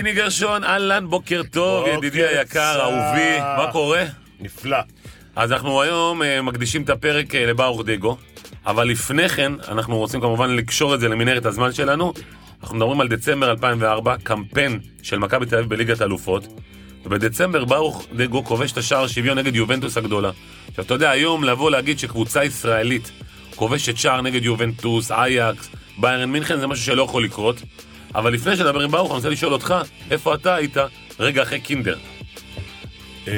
פיני גרשון, אהלן, בוקר טוב, ידידי היקר. אהובי, מה קורה? נפלא. אז אנחנו היום אה, מקדישים את הפרק אה, לברוך דגו, אבל לפני כן, אנחנו רוצים כמובן לקשור את זה למנהרת הזמן שלנו. אנחנו מדברים על דצמבר 2004, קמפיין של מכבי תל אביב בליגת האלופות, ובדצמבר ברוך דגו כובש את השער שוויון נגד יובנטוס הגדולה. עכשיו, אתה יודע, היום לבוא להגיד שקבוצה ישראלית כובשת שער נגד יובנטוס, אייקס, ביירן מינכן, זה משהו שלא יכול לקרות. אבל לפני שנדבר עם ברוך, אני רוצה לשאול אותך, איפה אתה היית רגע אחרי קינדר? אה,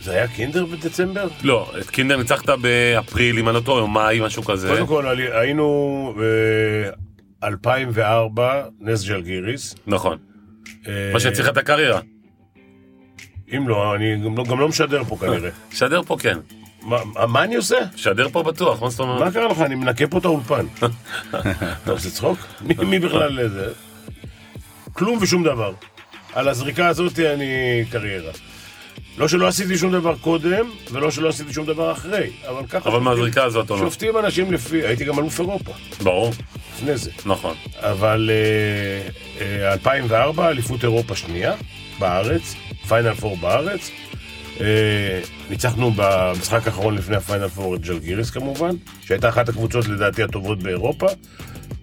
זה היה קינדר בדצמבר? לא, את קינדר ניצחת באפריל, אם אני לא טועה, או מאי, משהו כזה. קודם כל היינו ב-2004, נס ג'לגיריס. נכון. אה, מה שהצליח את הקריירה. אם לא, אני גם לא- גם לא משדר פה כנראה. שדר פה כן. מה- מה אני עושה? שדר פה בטוח, מה זאת מה אומרת? קרה לך? אני מנקה פה את האולפן. אתה עושה צחוק? מי- מי בכלל זה? כלום ושום דבר. על הזריקה הזאת אני קריירה. לא שלא עשיתי שום דבר קודם, ולא שלא עשיתי שום דבר אחרי, אבל ככה... אבל מהזריקה הזאת? שופטים אנשים לפי... הייתי גם אלוף אירופה, ברור, לפני זה. נכון. אבל אה, אה, 2004, אליפות אירופה שנייה, בארץ, פיינל פור בארץ. אה, ניצחנו במשחק האחרון לפני הפיינל פור את ג'לגיריס כמובן, שהייתה אחת הקבוצות לדעתי הטובות באירופה,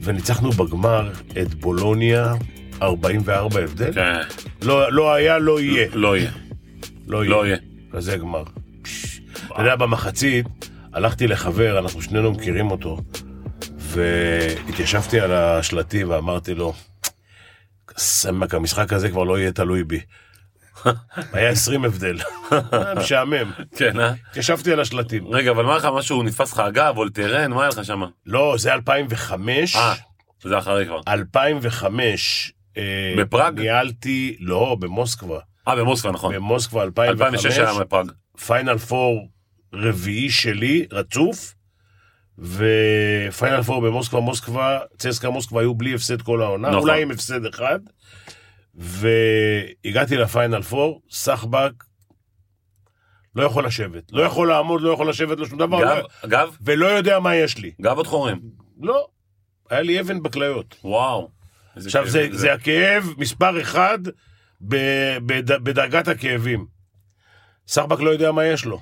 וניצחנו בגמר את בולוניה, 44 הבדל. כן, לא, לא היה, לא יהיה. לא יהיה. לא לא יהיה. כזה גמר. אתה יודע, במחצית הלכתי לחבר, אנחנו שנינו מכירים אותו, והתיישבתי על השלטים ואמרתי לו, סמוך, המשחק הזה כבר לא יהיה תלוי בי. היה 20 הבדל. היה משעמם. כן, אה? התיישבתי על השלטים. רגע, אבל מה לך, משהו נתפס לך אגב, וולטרן, מה היה לך שם? לא, זה 2005. אה, זה אחרי כבר. 2005. אה, בפראג? ניהלתי, לא, במוסקבה. אה, במוסקבה, נכון. במוסקבה 2005. 2006 היה בפראג. פיינל פור רביעי שלי, רצוף, ופיינל פור במוסקבה, מוסקבה, צסקה מוסקבה היו בלי הפסד כל העונה, נכון. אולי עם הפסד אחד, והגעתי לפיינל פור, סחבק לא יכול לשבת, לא יכול לעמוד, לא יכול לשבת, לא שום דבר, גב, לא, גב, ולא יודע מה יש לי. גב עוד חורים. לא, היה לי אבן בכליות. וואו. עכשיו, כאב זה, זה הכאב מספר אחד בד- בדרגת הכאבים. סחבק לא יודע מה יש לו.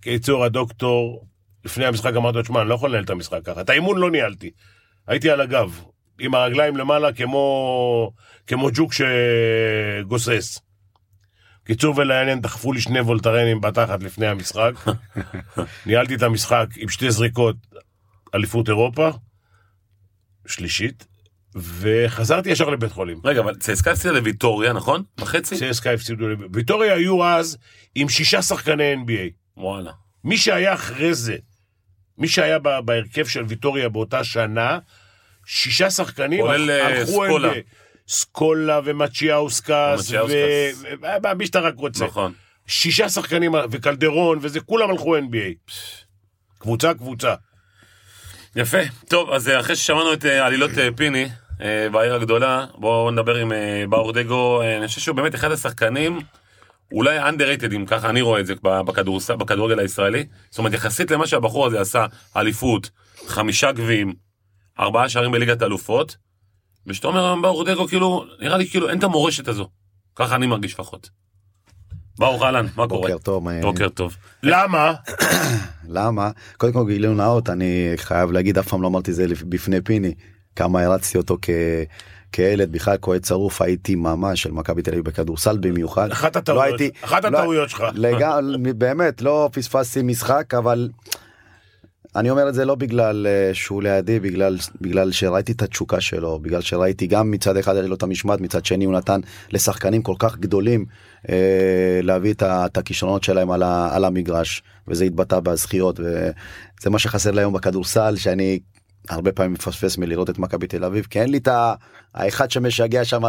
קיצור, הדוקטור, לפני המשחק אמרתי לו, תשמע, אני לא יכול לנהל את המשחק ככה. את האימון לא ניהלתי. הייתי על הגב, עם הרגליים למעלה כמו, כמו ג'וק שגוסס. קיצור ולעניין, דחפו לי שני וולטרנים בתחת לפני המשחק. ניהלתי את המשחק עם שתי זריקות, אליפות אירופה, שלישית, וחזרתי ישר לבית חולים. רגע, אבל צסקה הפסידה לוויטוריה, נכון? בחצי? CSKA הפסידו, ל- ויטוריה היו אז עם שישה שחקני NBA. וואלה. מי שהיה אחרי זה, מי שהיה בהרכב של ויטוריה באותה שנה, שישה שחקנים כולל, אה, הלכו סקולה. NBA. סקולה ומצ'יאוסקס. ומי שאתה רק רוצה. נכון. שישה שחקנים, וקלדרון, וזה, כולם הלכו NBA. קבוצה, קבוצה. יפה. טוב, אז אה, אחרי ששמענו את אה, עלילות אה, פיני אה, בעיר הגדולה, בואו נדבר עם אה, באור דגו. אה, אני חושב שהוא באמת אחד השחקנים, אולי underrated, אם ככה אני רואה את זה בכדורגל הישראלי. זאת אומרת, יחסית למה שהבחור הזה עשה, אליפות, חמישה גביעים, ארבעה שערים בליגת האלופות, ושאתה אומר היום באור דגו, כאילו, נראה לי כאילו אין את המורשת הזו. ככה אני מרגיש לפחות. ברוך אהלן, מה קורה? בוקר טוב. בוקר טוב. למה? למה? קודם כל גילוי נאות, אני חייב להגיד, אף פעם לא אמרתי זה בפני פיני, כמה הרצתי אותו כ... כילד, בכלל כהד שרוף הייתי ממש של מכבי תל אביב בכדורסל במיוחד. אחת לא הטעויות, הייתי- אחת לא- הטעויות שלך. לגמרי, באמת, לא פספסתי משחק, אבל אני אומר את זה לא בגלל אה, שהוא לידי, בגלל, בגלל שראיתי את התשוקה שלו, בגלל שראיתי גם מצד אחד היה לו את המשמעת, מצד שני הוא נתן לשחקנים כל כך גדולים אה, להביא את, את הכישרונות שלהם על, ה, על המגרש, וזה התבטא בזכיות, וזה מה שחסר לי היום בכדורסל, שאני הרבה פעמים מפספס מלראות את מכבי תל אביב, כי אין לי את האחד שמשגע שם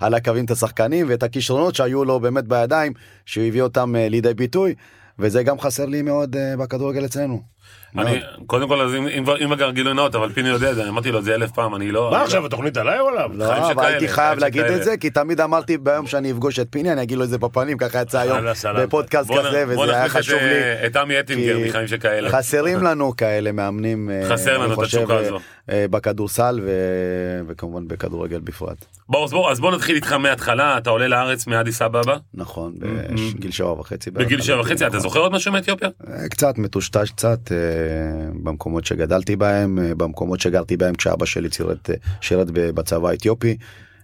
על הקווים את השחקנים ואת הכישרונות שהיו לו באמת בידיים, שהוא הביא אותם אה, לידי ביטוי, וזה גם חסר לי מאוד אה, בכדורגל אצלנו. אני, קודם כל, אז אם- אם כבר- אם כבר גילוי נאות, אבל פיני יודע את זה, אני אמרתי לו את זה אלף פעם, אני לא... מה אני עכשיו, לא- התוכנית עליי או עליו? לא, אבל הייתי חייב להגיד. את זה, כי תמיד אמרתי ביום שאני אפגוש את פיני, אני אגיד לו את זה בפנים, ככה יצא היום. בפודקאסט כזה, וזה היה חשוב לי. אה, את עמי אטינגר מחיים שכאלה. חסרים לנו כאלה מאמנים, אה, חסר לנו את התשוקה אה, הזו. בכדורסל וכמובן בכדורגל בפרט. אז בוא, נתחיל איתך מההתחלה, אתה עולה לארץ מאדיס אבבה, נכון, בגיל שבע וחצי. בגיל שבע עליתי, וחצי, אתה. זוכר עוד משהו מאתיופיה? קצת מטושטש קצת במקומות שגדלתי בהם, אה, במקומות שגרתי בהם כשאבא שלי שירת, אה, שירת ב- בצבא האתיופי.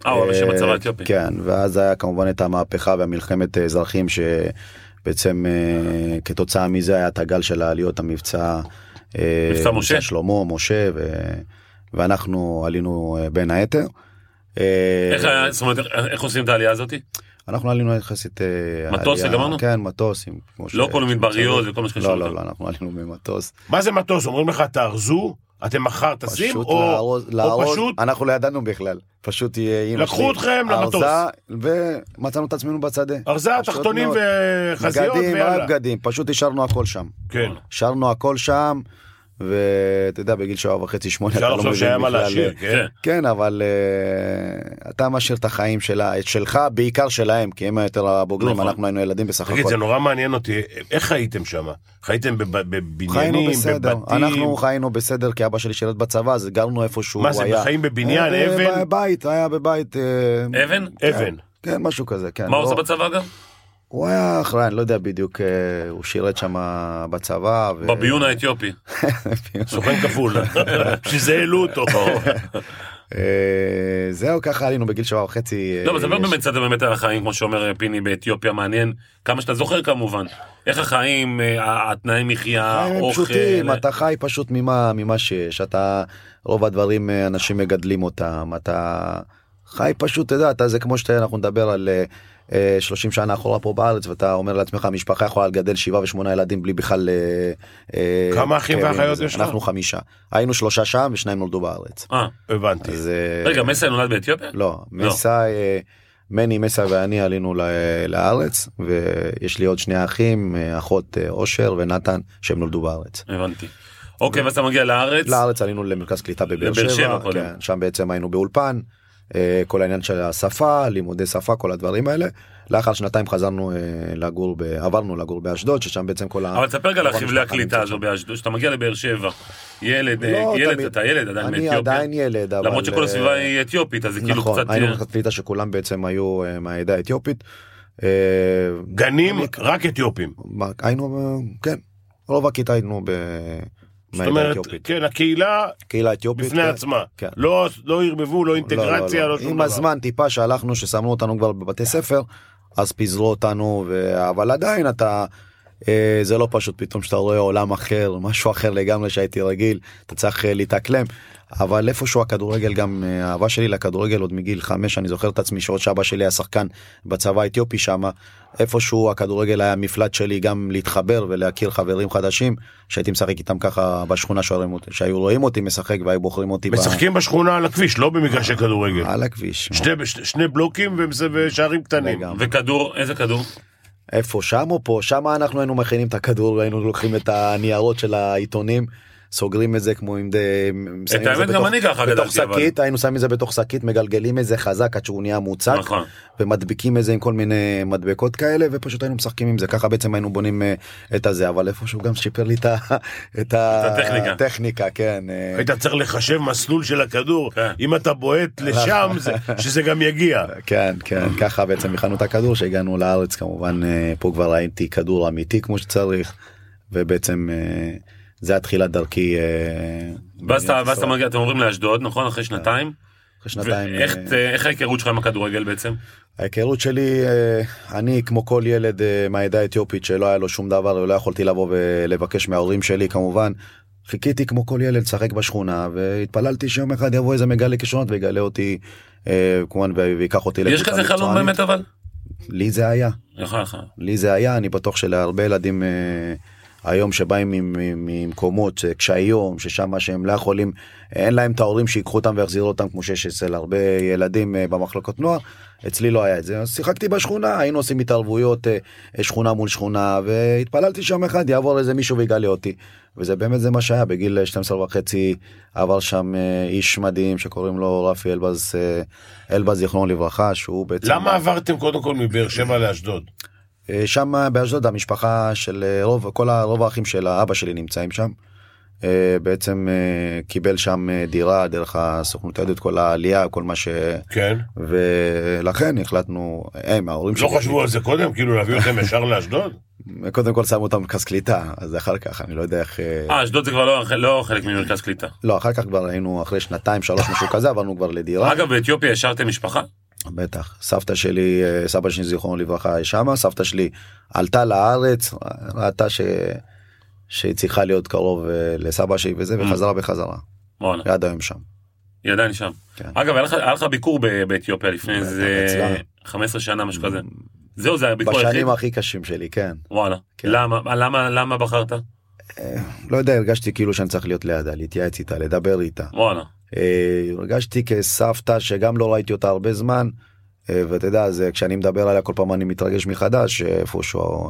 אה, הוא של אה, בצבא האתיופי. כן, ואז היה כמובן את המהפכה והמלחמת אזרחים שבעצם אה, כתוצאה מזה היה את הגל של העליות המבצע. מבצע משה? שלמה, משה, ו... ואנחנו עלינו בין היתר. איך היה, זאת אומרת, איך עושים את העלייה הזאתי? אנחנו עלינו יחסית... אה, מטוס עלייה- לגמרנו? כן, מטוס. לא ש- כל מדבריות וכל מה שקשור לא, לזה. לא, לא, אנחנו עלינו במטוס. מה זה מטוס? אומרים לך תארזו? אתם מחר טסים? פשוט או לארוז, או לארוז, פשוט אנחנו לא ידענו בכלל. פשוט יהיה אימא לקחו אתכם למטוס. ומצאנו את עצמנו בשדה. ארזה, פשוט תחתונים. וחזיות בגדים, ויאללה. רק בגדים, פשוט השארנו הכל שם. כן. השארנו הכל שם, ואתה יודע, בגיל שבע וחצי, שמונה, אתה אפשר לא לחשוב מבין שהיה מה. להשאיר, אה, כן. כן. כן, אבל אה, אתה משאיר את החיים שלה, את שלך, בעיקר שלהם, כי הם היותר הבוגרים, נכון. אנחנו היינו ילדים בסך תגיד, זה הכל. נורא מעניין אותי, איך חייתם שם? חייתם בבניינים, בסדר, בבתים? אנחנו חיינו בסדר, כי אבא שלי שירת בצבא, אז גרנו איפשהו מה הוא זה, היה. חיים בבניין, אה, אבן? בבית, היה בבית. אבן? אבן. כן, משהו כזה, כן. מה הוא לא- עושה בצבא גם? הוא היה אחראי, אני לא יודע בדיוק, אה, הוא שירת שם בצבא. ו- בביון האתיופי. סוכן כפול, בשביל זה העלו אותו. אה, זהו, ככה עלינו בגיל שבע וחצי. לא, אבל זה אה, לא באמת קצת באמת על החיים, כמו שאומר פיני באתיופיה, מעניין. כמה שאתה זוכר כמובן. איך החיים, אה, התנאי מחיה, אוכל. פשוטים, אתה חי פשוט ממה, ממה שיש, אתה, רוב הדברים אה, אנשים מגדלים אותם, אתה חי פשוט, אתה יודע, אתה, זה כמו שאנחנו נדבר על אה, אה, 30 שנה אחורה פה בארץ, ואתה אומר לעצמך, המשפחה יכולה לגדל שבעה ושמונה ילדים בלי בכלל... אה, אה, כמה אחים ואחיות. יש לך? אנחנו חמישה. היינו שלושה שם ושניים נולדו בארץ. אה, הבנתי. אז, אה, רגע, מסי נולד באתיופיה? לא, מסע, אה, מני, מסע ואני עלינו ל- לארץ, ויש לי עוד שני אחים, אה, אחות אה, אושר ונתן, שהם נולדו בארץ. הבנתי. אוקיי, ואז אתה מגיע לארץ. לארץ עלינו למרכז קליטה בבאר לבאר שבע. כן, שם בעצם היינו באולפן, אה, כל העניין של השפה, לימודי שפה, כל הדברים האלה. לאחר שנתיים חזרנו אה, לגור, ב- עברנו לגור באשדוד, ששם בעצם כל ה... אבל תספר רגע על החבלי הקליטה הזו. באשדוד, שאתה מגיע לבאר שבע, ילד, אה, לא, ילד, תמיד- אתה ילד עדיין אני מאתיופיה, עדיין ילד, אבל... למרות שכל אה, הסביבה היא אתיופית, אז זה כאילו נכון, קצת... היינו אה, במרכז קליטה שכולם בעצם היו אה, מהעדה האתיופית. אה, גנים רק אתיופים. היינו, אה, כן, רוב הכיתה היינו ב... זאת אומרת, האתיופית. כן, הקהילה קהילה אתיופית. בפני כן. עצמה. כן. לא לא ערבבו, לא אינטגרציה, לא שום עם דבר. הזמן טיפה שהלכנו ששמו אותנו כבר בבתי ספר אז פיזרו אותנו ו... אבל עדיין אתה אה, זה לא פשוט פתאום שאתה רואה עולם אחר משהו אחר לגמרי שהייתי רגיל אתה צריך אה, להתאקלם אבל איפשהו הכדורגל גם אה, האהבה שלי לכדורגל עוד מגיל חמש אני זוכר את עצמי שעוד שאבא שלי היה שחקן בצבא האתיופי שמה איפשהו הכדורגל היה מפלט שלי גם להתחבר ולהכיר חברים חדשים שהייתי משחק איתם ככה בשכונה שרואים אותי- שהיו רואים אותי משחק והיו בוחרים אותי ב- משחקים בשכונה על הכביש, לא במגרשי כדורגל. על הכביש. שני- ש- שני בלוקים ומס- ושערים קטנים. לגמרי. וכדור, איזה כדור? איפה שם או פה שם אנחנו היינו מכינים את הכדור היינו לוקחים את הניירות של העיתונים סוגרים את זה כמו עם דה... שמים האמת, זה גם בתוך- אני ככה בתוך גדלתי, אבל- שקית היינו שמים את זה בתוך שקית מגלגלים את זה חזק עד שהוא נהיה מוצק נכון. ומדביקים את זה עם כל מיני מדבקות כאלה ופשוט היינו משחקים עם זה ככה בעצם היינו בונים אה, את הזה אבל איפשהו גם שיפר לי את ה- את הטכניקה. הטכניקה כן אה, היית צריך לחשב מסלול של הכדור, כן. אם אתה בועט לשם, זה- שזה גם יגיע. כן כן ככה בעצם הכנו את הכדור שהגענו לארץ כמובן אה, פה כבר ראיתי כדור אמיתי כמו שצריך ובעצם זה התחילת דרכי. אה, ואז אתה-. מגיע, אתם עוברים לאשדוד, נכון? אחרי שנתיים? אחרי שנתיים. אה, איך ההיכרות שלך עם הכדורגל בעצם? ההיכרות שלי אה, אני כמו כל ילד מהעדה האתיופית שלא היה לו שום דבר ולא יכולתי לבוא ולבקש מההורים שלי כמובן. חיכיתי כמו כל ילד לשחק בשכונה והתפללתי שיום אחד יבוא איזה מגלה כישרונות ויגלה אותי כמובן ויקח אותי יש כזה חלום. באמת אבל? לי זה היה לך לך. לי זה היה אני בטוח שלהרבה ילדים היום שבאים ממ- ממקומות אה, קשי יום, ששם שהם לא יכולים, אין להם את ההורים שיקחו אותם ויחזירו אותם כמו שיש אצל הרבה ילדים אה, במחלקות נוער, אצלי לא היה את זה. שיחקתי בשכונה, היינו עושים התערבויות אה, שכונה מול שכונה, והתפללתי שם אחד, יעבור איזה מישהו ויגלה אותי. וזה באמת זה מה שהיה, בגיל 12 וחצי עבר שם איש מדהים שקוראים לו רפי אלבז, אלבז זיכרונו לברכה, שהוא בעצם... למה עברתם קודם כל מבאר שבע לאשדוד? אה, שם באשדוד המשפחה של אה, רוב כל הרוב האחים של האבא שלי נמצאים שם. אה, בעצם קיבל שם דירה דרך הסוכנות היהודית כל העלייה כל מה ש... כן. ולכן החלטנו הם ההורים לא חשבו על זה קודם? כאילו להביא אתכם ישר לאשדוד? קודם כל שמו אותם במרכז קליטה אז אחר כך אני לא יודע איך אה, אשדוד זה כבר לא- לא חלק ממרכז קליטה. לא אחר כך כבר היינו אחרי שנתיים שלוש משהו כזה עברנו כבר לדירה אגב, באתיופיה השארתם משפחה? בטח סבתא שלי אה, סבא שלי זיכרונו לברכה היא שמה סבתא שלי עלתה לארץ ראתה ש... שהיא צריכה להיות קרוב אה, לסבא שלי וזה וחזרה בחזרה וואלה, עד היום שם. היא עדיין שם. כן. אגב, היה לך- היה לך ביקור באתיופיה לפני איזה אצלה. 15 שנה, משהו כזה. זהו, זה הביקור היחיד? בשנים הכי קשים שלי כן. וואלה. כן. למה? למה למה בחרת? לא יודע הרגשתי כאילו שאני צריך להיות לידה להתייעץ איתה לדבר איתה. וואלה. אה, הרגשתי כסבתא שגם לא ראיתי אותה הרבה זמן. אה, ואתה יודע זה כשאני מדבר עליה כל פעם אני מתרגש מחדש אה, איפשהו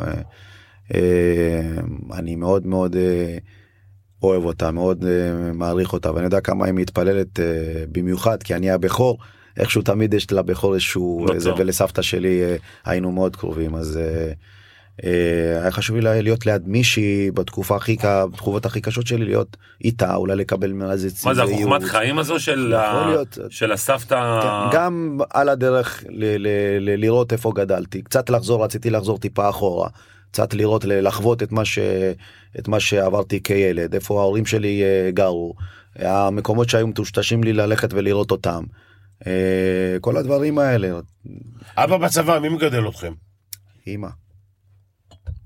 אני מאוד מאוד אוהב אותה מאוד מעריך אותה ואני יודע כמה היא מתפללת במיוחד כי אני הבכור איכשהו תמיד יש לבכור איזשהו בטוח. זה ולסבתא שלי היינו מאוד קרובים אז. אה, היה חשוב לי להיות ליד מישהי בתקופה הכי ק- בתקופות הכי קשות שלי להיות איתה אולי לקבל ממנה איזה מה זה החוכמת. חיים הזו של יכול ה- להיות. של הסבתא? כן, גם על הדרך ל- ל- ל- לראות איפה גדלתי קצת לחזור רציתי לחזור טיפה אחורה קצת לראות לחוות את מה ש... את מה שעברתי כילד איפה ההורים שלי אה, גרו המקומות שהיו מטושטשים לי ללכת ולראות אותם. אה, כל הדברים האלה אבא בצבא, מי מגדל אתכם? אמא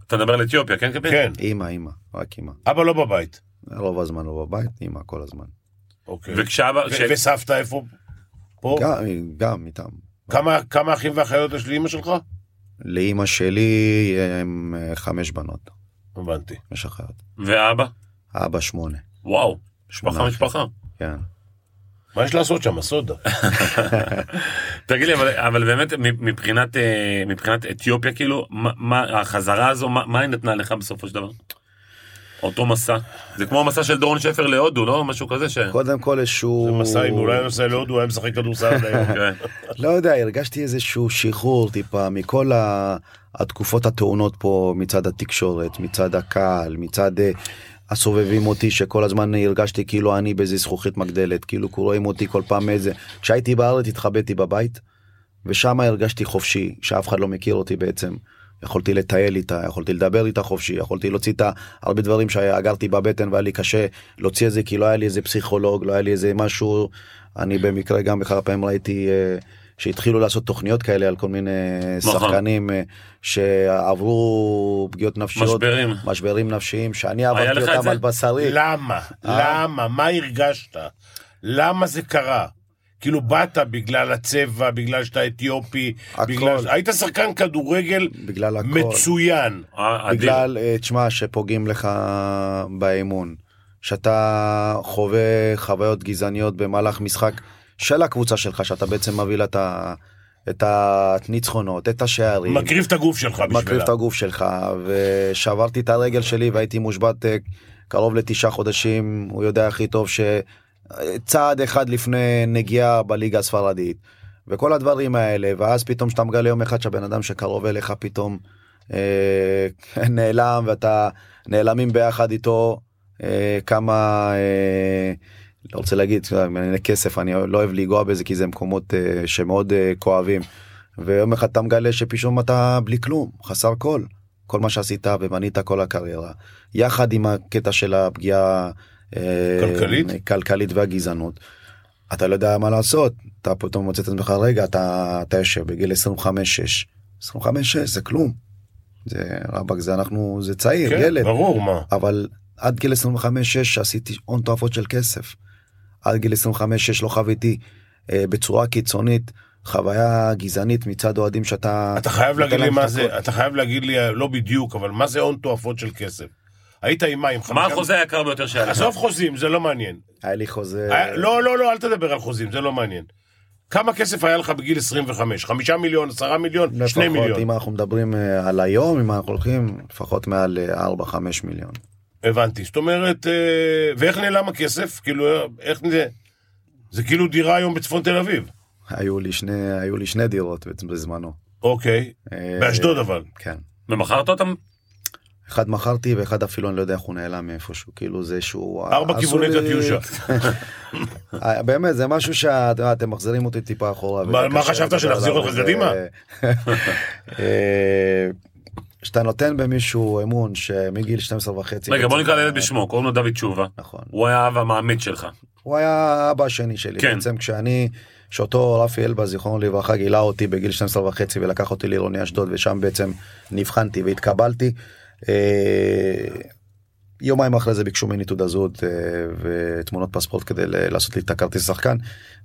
אתה מדבר על אתיופיה, כן קפל? כן. אמא אמא רק אמא אבא לא בבית. רוב הזמן לא בבית אמא כל הזמן. אוקיי. וכשאבא... ו- כש- וסבתא איפה? פה? גם, גם איתם. כמה כמה אחים ואחיות יש לאמא שלך? לאימא שלי הם אה, חמש בנות הבנתי. יש אחרת. ואבא? אבא שמונה. וואו. שמונה משפחה. משפחה. כן. מה יש לעשות שם? סודה. תגיד לי, אבל, אבל באמת מבחינת, אה, מבחינת אתיופיה, כאילו, מה, מה, החזרה הזו, מה, מה היא נתנה לך בסופו של דבר? אותו מסע. זה כמו המסע של דורון שפר להודו, לא? משהו כזה ש... קודם כל איזשהו... זה מסע, אם הוא לא היה נוסע להודו, הוא היה משחק כדורסל. כן. לא יודע, הרגשתי איזשהו שחרור טיפה מכל ה... התקופות הטעונות פה מצד התקשורת, מצד הקהל, מצד אה, הסובבים אותי שכל הזמן הרגשתי כאילו אני באיזה זכוכית מגדלת, כאילו רואים אותי כל פעם איזה... כשהייתי בארץ התחבאתי בבית, ושם הרגשתי חופשי, שאף אחד לא מכיר אותי בעצם. יכולתי לטייל איתה, יכולתי לדבר איתה חופשי, יכולתי להוציא איתה הרבה דברים שאגרתי בבטן והיה לי קשה להוציא את זה כי לא היה לי איזה פסיכולוג, לא היה לי איזה משהו. אני במקרה גם בכמה פעמים ראיתי אה, שהתחילו לעשות תוכניות כאלה על כל מיני נכון. שחקנים אה, שעברו פגיעות נפשיות, משברים. משברים נפשיים, שאני עברתי אותם? על בשרי. למה? אה? למה? מה הרגשת? למה זה קרה? כאילו באת בגלל הצבע, בגלל שאתה אתיופי, הכל. בגלל... היית שחקן כדורגל בגלל הכל. מצוין. אה. בגלל, אה, תשמע, שפוגעים לך באמון, שאתה חווה חוויות גזעניות במהלך משחק של הקבוצה שלך, שאתה בעצם מביא לה את ה- את הניצחונות, את השערים. מקריב את הגוף שלך בשבילה. מקריב את הגוף שלך, ושברתי את הרגל שלי והייתי מושבת אה, קרוב לתשעה חודשים, הוא יודע הכי טוב שצעד אחד לפני נגיעה בליגה הספרדית, וכל הדברים האלה, ואז פתאום שאתה מגלה יום אחד שהבן אדם שקרוב אליך פתאום אה, נעלם ואתה נעלמים ביחד איתו אה, כמה אה, לא רוצה להגיד בענייני כסף אני לא אוהב לנגוע בזה כי זה מקומות אה, שמאוד אה, כואבים. ויום אחד אתה מגלה שפתאום אתה בלי כלום חסר כל כל מה שעשית ובנית כל הקריירה יחד עם הקטע של הפגיעה אה, כלכלית? כלכלית והגזענות. אתה לא יודע מה לעשות אתה פתאום מוצא את עצמך רגע אתה אתה יושב בגיל 25 6 25 6 זה כלום. זה רבאק זה אנחנו זה צעיר כן, ילד ברור, מה. אבל עד גיל 25 6 עשיתי הון תועפות של כסף. עד גיל 25 6 לא חוויתי אה, בצורה קיצונית חוויה גזענית מצד אוהדים שאתה אתה חייב להגיד לי מה זה, הכל. אתה חייב להגיד לי, לא בדיוק, אבל מה זה הון תועפות של כסף? היית עם מה? עם מה. החוזה היקר ביותר שהיה לך? עזוב חוזים, זה לא מעניין. היה לי חוזה... היה- לא, לא, לא, אל תדבר על חוזים, זה לא מעניין. כמה כסף היה לך בגיל 25? חמישה מיליון, עשרה מיליון, שני לפחות, מיליון. אם אנחנו מדברים אה, על היום, אם אנחנו הולכים, לפחות מעל 4-5 מיליון. הבנתי. זאת אומרת, אה, ואיך נעלם הכסף? כאילו, איך זה... זה כאילו דירה היום בצפון תל אביב. היו לי שני, היו לי שני דירות בזמנו. אוקיי. אה, באשדוד אבל. כן. ומכרת אותם? אחד מכרתי ואחד אפילו אני לא יודע איך הוא נעלם מאיפשהו, כאילו זה שהוא... ארבע כיווני קטיושה. אה, באמת, זה משהו שאתם מחזירים אותי טיפה אחורה. מה- חשבת, שנחזיר אותך קדימה? אה, כשאתה נותן במישהו אמון שמגיל 12 וחצי... רגע, בוא נקרא לילד בשמו, קוראים לו דוד תשובה. נכון. הוא היה האב המאמץ שלך. הוא היה האבא השני שלי. כן. בעצם כשאני, שאותו רפי אלבז, זיכרונו לברכה, גילה אותי בגיל 12 וחצי ולקח אותי לעירוני אשדוד, ושם בעצם נבחנתי והתקבלתי. יומיים אחרי זה ביקשו ממני תעודה זהות אה, ותמונות פספורט כדי לעשות לי את הכרטיס שחקן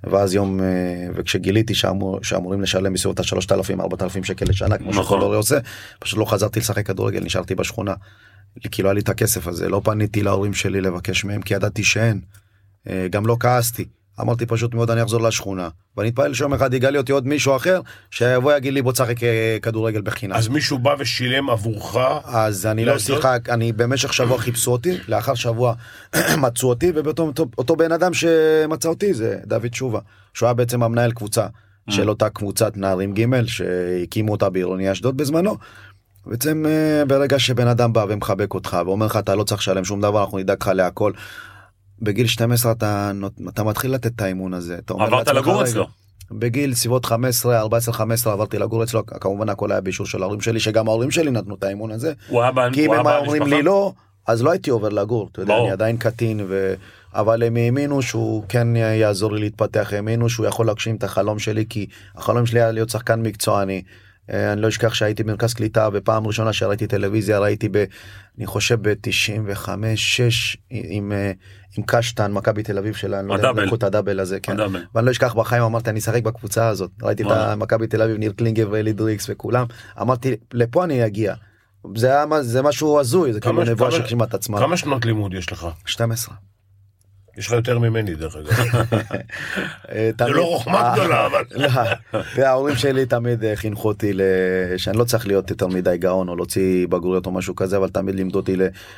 ואז יום אה, וכשגיליתי שאמור, שאמורים לשלם בסביבות ה-3,000-4,000 שקל לשנה כמו נכון. שכל הורה עושה פשוט לא חזרתי לשחק כדורגל נשארתי בשכונה. כי לא היה לי את הכסף הזה לא פניתי להורים שלי לבקש מהם כי ידעתי שאין. אה, גם לא כעסתי. אמרתי פשוט מאוד אני אחזור לשכונה ואני אתפלל שיום אחד יגאל אותי עוד מישהו אחר שיבוא יגיד לי בוא תשחק אה, כדורגל בחינם. אז מישהו בא ושילם עבורך, אז אני לא? שיחק, אני במשך שבוע חיפשו אותי, לאחר שבוע מצאו אותי, ובאותו אותו, אותו בן אדם שמצא אותי זה דוד תשובה, שהוא היה בעצם המנהל קבוצה של אותה קבוצת נערים ג' שהקימו אותה בעירוני אשדוד בזמנו. בעצם אה, ברגע שבן אדם בא ומחבק אותך ואומר לך אתה לא צריך לשלם שום דבר אנחנו נדאג לך להכל. בגיל 12 אתה, אתה מתחיל לתת את האמון הזה. עברת לגור "רגע, אצלו. בגיל סביבות 15, 14, 15 עברתי לגור אצלו, כמובן הכל היה באישור של ההורים שלי, שגם ההורים שלי נתנו את האמון הזה. הוא היה כי אם הם אומרים? לי לא, אז לא הייתי עובר לגור, אתה יודע, ברור. אני עדיין קטין, ו... אבל הם האמינו שהוא כן יעזור לי להתפתח, האמינו שהוא יכול להגשים את החלום שלי, כי החלום שלי היה להיות שחקן מקצועני. אה, אני לא אשכח שהייתי במרכז קליטה בפעם ראשונה שראיתי טלוויזיה ראיתי ב... אני חושב ב-95-6 עם, אה, עם קשטן מכבי תל אביב שלה, אני לא יודע. לקחו את הדאבל הזה, כן. הדאבל. ואני לא אשכח בחיים אמרתי אני אשחק בקבוצה הזאת ראיתי את. מכבי תל אביב ניר קלינגר ואלי דריקס וכולם אמרתי לפה אני אגיע. זה היה זה משהו הזוי זה כאילו נבואה את עצמה. כמה שנות לימוד יש לך? 12. יש לך יותר ממני דרך אגב. אה, זה לא חוכמה אה, גדולה, אבל... לא, וההורים שלי תמיד אה, חינכו אותי שאני לא צריך להיות יותר מדי גאון או להוציא בגרויות או משהו כזה אבל תמיד לימדו אותי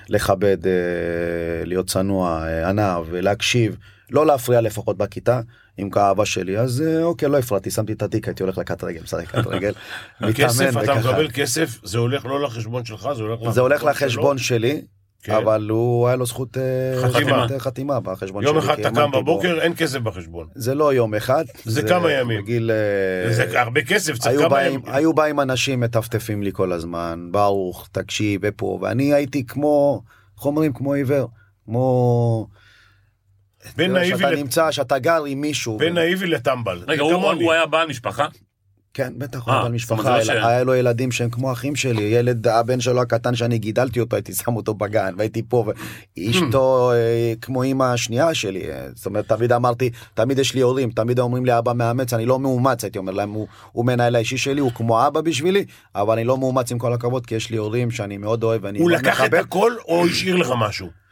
לכבד אה, להיות צנוע אה, ענב להקשיב לא להפריע לפחות בכיתה עם כאהבה שלי אז אה, אוקיי לא הפרעתי שמתי את התיק הייתי הולך לקט רגל משחק קט רגל. מתאמן אתה. מקבל כסף, זה הולך לא לחשבון שלך, זה הולך. לחשבון שלי כן. אבל הוא היה לו זכות אה, חתימה. חתימה בחשבון יום שלי. אחד כי אתה קם בו. בבוקר, אין כסף בחשבון. זה לא יום אחד זה כמה ימים. בגיל אה, זה הרבה כסף, היו כמה באים, ימים. היו באים אנשים מטפטפים לי כל הזמן, ברוך, תקשיב, ופה, ואני הייתי כמו, איך אומרים, כמו עיוור, כמו... בין נאיבי שאתה לת- נמצא, שאתה גר עם מישהו. בין ו- נאיבי לטמבל. רגע, זה. הוא היה בעל משפחה? כן, בטח, הוא אבל זאת אומרת, משפחה, לא ש- היה לו ילדים שהם כמו אחים שלי, ילד, הבן שלו הקטן שאני גידלתי אותו, הייתי שם אותו בגן, והייתי פה, ואשתו אה, כמו אימא השנייה שלי, אה, זאת אומרת, תמיד אמרתי, תמיד יש לי הורים, תמיד אומרים לי אבא מאמץ, אני לא מאומץ, הייתי אומר להם, הוא, הוא מנהל האישי שלי, הוא כמו אבא בשבילי, אבל אני לא מאומץ עם כל הכבוד, כי יש לי הורים שאני מאוד אוהב, הוא לקח את הכל או השאיר לך משהו?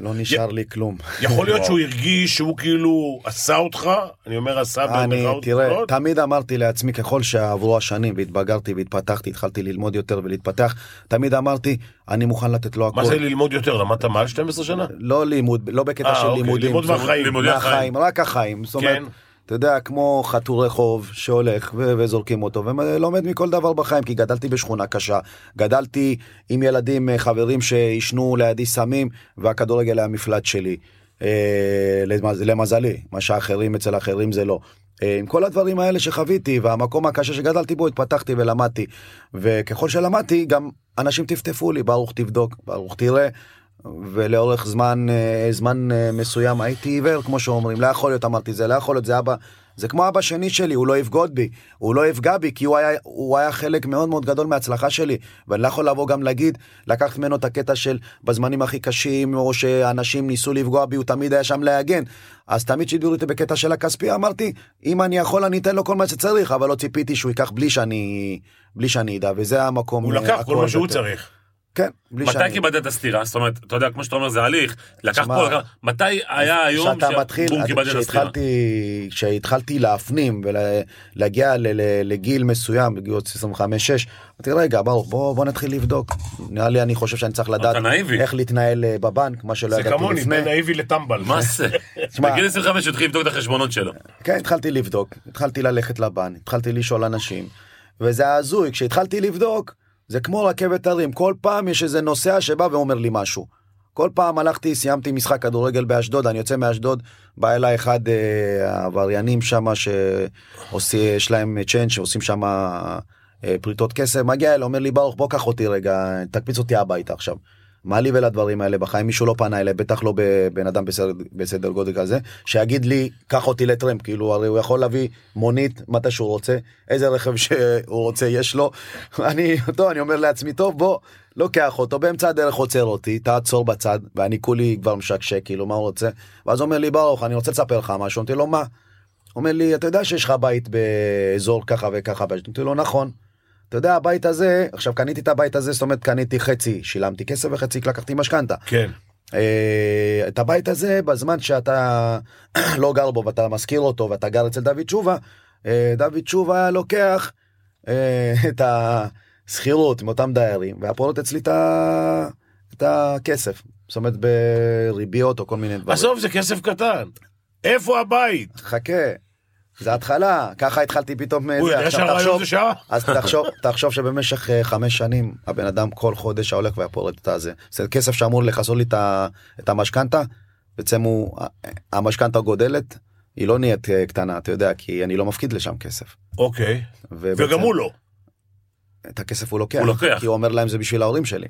לא נשאר לי כלום. יכול להיות שהוא הרגיש שהוא כאילו עשה אותך, אני אומר עשה אני, במרכאות תראה, גדולות. תמיד אמרתי לעצמי, ככל שעברו השנים והתבגרתי והתפתחתי, התחלתי ללמוד יותר ולהתפתח, תמיד אמרתי, אני מוכן לתת לו הכל. מה זה ללמוד יותר? למדת מעל 12 שנה? לא לימוד, לא בקטע אה, של אוקיי, לימודים. לימוד מהחיים. מהחיים, רק החיים. זאת אומרת, כן. אתה יודע, כמו חתול רחוב שהולך ו- וזורקים אותו ולומד מכל דבר בחיים, כי גדלתי בשכונה קשה, גדלתי עם ילדים, אה, חברים שעישנו לידי סמים, והכדורגל היה המפלט שלי. אה, למז- למזלי, מה שאחרים אצל אחרים זה לא. אה, עם כל הדברים האלה שחוויתי והמקום הקשה שגדלתי בו התפתחתי ולמדתי וככל שלמדתי גם אנשים טפטפו לי ברוך תבדוק ברוך תראה ולאורך זמן אה, זמן אה, מסוים הייתי עיוור כמו שאומרים לא יכול להיות אמרתי זה לא יכול להיות זה אבא זה כמו אבא שני שלי הוא לא יבגוד בי הוא לא יפגע בי כי הוא היה הוא היה חלק מאוד מאוד גדול מההצלחה שלי ואני לא יכול לבוא גם להגיד לקחת ממנו את הקטע של בזמנים הכי קשים או שאנשים ניסו לפגוע בי הוא תמיד היה שם להגן אז תמיד שידעו אותי בקטע של הכספי אמרתי אם אני יכול אני אתן לו כל מה שצריך אבל לא ציפיתי שהוא ייקח בלי שאני בלי שאני אדע וזה המקום הוא אה, לקח כל מה שהוא יותר. צריך. כן, בלי מתי שאני... קיבלת את הסטירה? זאת אומרת, אתה יודע, כמו שאתה אומר, זה הליך, לקח תשמע, פה, לקח... מתי היה היום שבום קיבלת את הסטירה? כשהתחלתי, כשהתחלתי להפנים ולהגיע לגיל מסוים, בגיל 25-6, אמרתי רגע ברוך בוא, בוא נתחיל לבדוק. נראה לי אני חושב שאני צריך לדעת. איך להתנהל אה, בבנק, מה שלא זה ידעתי כמוני, לפני. בין נאיבי לטמבל. מה זה? בגיל 25 הוא התחיל לבדוק את החשבונות שלו. כן, התחלתי לבדוק, התחלתי ללכת לבנק, התחלתי לשאול אנשים, וזה היה הזוי, כשהתחלתי לבדוק, זה כמו רכבת הרים, כל פעם יש איזה נוסע שבא ואומר לי משהו. כל פעם הלכתי, סיימתי משחק כדורגל באשדוד, אני יוצא מאשדוד, בא אליי אחד אה, העבריינים שם, שיש להם change שעושים שם אה, פריטות כסף, מגיע אליי, אומר לי, ברוך, בוא קח אותי רגע, תקפיץ אותי הביתה עכשיו. מה לי ולדברים האלה בחיים, מישהו לא פנה אליי, בטח לא בבן אדם בסדר, בסדר גודל כזה, שיגיד לי, קח אותי לטרמפ, כאילו, הרי הוא יכול להביא מונית מתי שהוא רוצה, איזה רכב שהוא רוצה יש לו. אני, טוב, אני אומר לעצמי, טוב, בוא, לוקח אותו, באמצע הדרך עוצר אותי, תעצור בצד, ואני כולי כבר משקשק, כאילו, מה הוא רוצה? ואז אומר לי, ברוך, אני רוצה לספר לך משהו, אמרתי לו, מה? אומר לי, אתה יודע שיש לך בית באזור ככה וככה, אמרתי לו, נכון. אתה יודע, הבית הזה, עכשיו קניתי את הבית הזה, זאת אומרת, קניתי חצי, שילמתי כסף וחצי לקחתי משכנתה. כן. אה, את הבית הזה, בזמן שאתה לא גר בו ואתה משכיר אותו ואתה גר אצל דוד תשובה, אה, דוד תשובה לוקח אה, את השכירות מאותם דיירים, והפועלות אצלי את ה- את הכסף. זאת אומרת, בריביות או כל מיני דברים. עזוב, זה כסף קטן. איפה הבית? חכה, זה התחלה, ככה התחלתי פתאום... הוא זה. יודע שהרעיון זה שעה? אז תחשוב, תחשוב שבמשך אה, חמש שנים הבן אדם כל חודש הולך והפורט את הזה. זה כסף שאמור לכסות לי את המשכנתה, בעצם הוא, המשכנתה גודלת, היא לא נהיית אה, קטנה, אתה יודע, כי אני לא מפקיד לשם כסף. אוקיי. ובעצם וגם הוא לא. את הכסף הוא לוקח, הוא לוקח. כי הוא אומר להם זה בשביל ההורים שלי.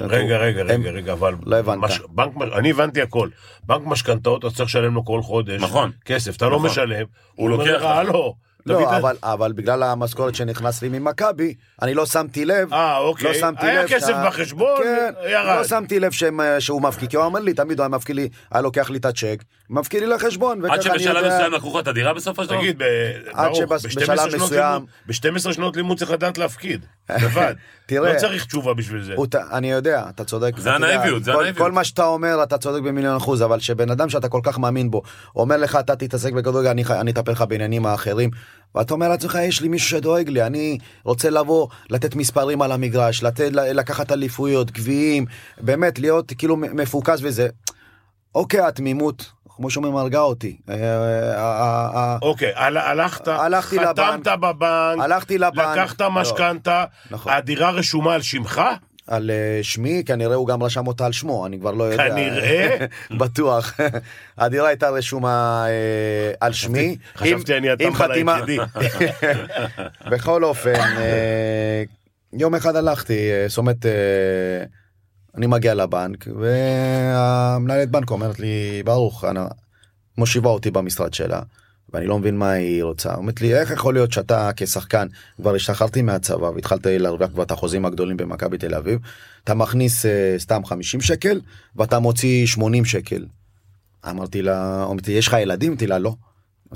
רגע, הוא- רגע, הם- רגע, רגע, אבל... לא הבנת. מש- בנק, אני הבנתי הכל. בנק משכנתאות, אתה צריך לשלם לו כל חודש. נכון. כסף, אתה לא נכון. משלם. הוא אומר לוקח לך. הלו. לא, ה-" אבל, אבל בגלל המשכורת שנכנס לי ממכבי, אני לא שמתי לב. אה, אוקיי. לא שמתי היה לב כסף שה- בחשבון, כן, ירד. לא שמתי לב שהם, אה, שהוא מפקיד, כי הוא אומר לי, תמיד הוא היה מפקיד לי, היה לוקח לי את הצ'ק, מפקיד לי לחשבון, עד שבשלב מסוים לקחו לך את הדירה בסופו של דבר? תגיד, ברוך, בשלב 12 שנות מסוים- לימוד- ב-12 שנות לימוד צריך לדעת להפקיד. לבד. תראה. לא צריך תשובה בשביל זה. אני יודע, אתה צודק. זה הנאיביות, זה הנאיביות. כל מה שאתה אומר, אתה צודק במיליון אחוז, אבל שבן אדם שאתה כל כך מאמין בו, אומר לך, אתה תתעסק בכדורגל, אני אטפל לך בעניינים האחרים, ואתה אומר לעצמך, יש לי מישהו שדואג לי, אני רוצה לבוא, לתת מספרים על המגרש, לתת, לקחת אליפויות, גביעים, באמת, להיות כאילו מפוקס וזה. אוקיי, התמימות, כמו שאומרים, הרגה אותי. אה, אה, אה, אוקיי, הל- הלכת, הלכתי חתמת לבנק. בבנק, הלכתי לבנק. לקחת לא, משכנתה, נכון. הדירה רשומה על שמך? על אה, שמי, כנראה הוא גם רשם אותה על שמו, אני כבר לא יודע. כנראה? בטוח. הדירה הייתה רשומה אה, על שמי. חשבתי אני חתימה- היחידי. בכל אופן, אה, יום אחד הלכתי, זאת אומרת, אני מגיע לבנק, והמנהלת בנק אומרת לי, ברוך, מושיבה אותי במשרד שלה, ואני לא מבין מה היא רוצה. אומרת לי, איך יכול להיות שאתה כשחקן, כבר השתחררתי מהצבא והתחלת להרוויח כבר את החוזים הגדולים במכבי תל אביב, אתה מכניס אה, סתם 50 שקל, ואתה מוציא 80 שקל. אמרתי לה, אמרתי, יש לך ילדים? אמרתי לה, לא.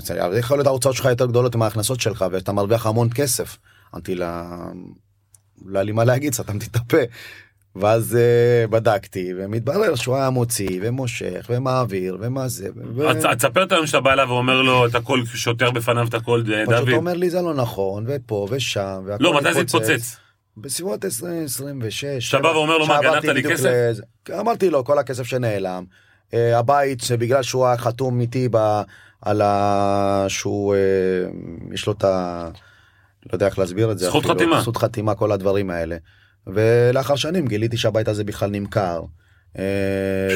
לה, יכול להיות ההוצאות שלך יותר גדולות מההכנסות שלך, ואתה מרוויח המון כסף. אמרתי לה, לא היה לי מה להגיד, סתמתי את הפה. ואז uh, בדקתי, ומתברר שהוא היה מוציא, ומושך, ומעביר, ומה זה. ו... אז תספר את היום שאתה בא אליו ואומר לו את הכל, שוטר בפניו את הכל, אה, פשוט דוד. אומר לי זה לא נכון, ופה ושם, והכל לא, מתי זה התפוצץ? בסביבות 2026. שאתה בא ואומר לו, מה, גנבת לי כסף? אמרתי לו, כל הכסף שנעלם. אה, הבית, שבגלל שהוא היה חתום איתי ב... על ה... שהוא, אה, יש לו את ה... לא יודע איך להסביר את זה. זכות אפילו, חתימה. זכות חתימה, כל הדברים האלה. ולאחר שנים גיליתי שהבית הזה בכלל נמכר, אה,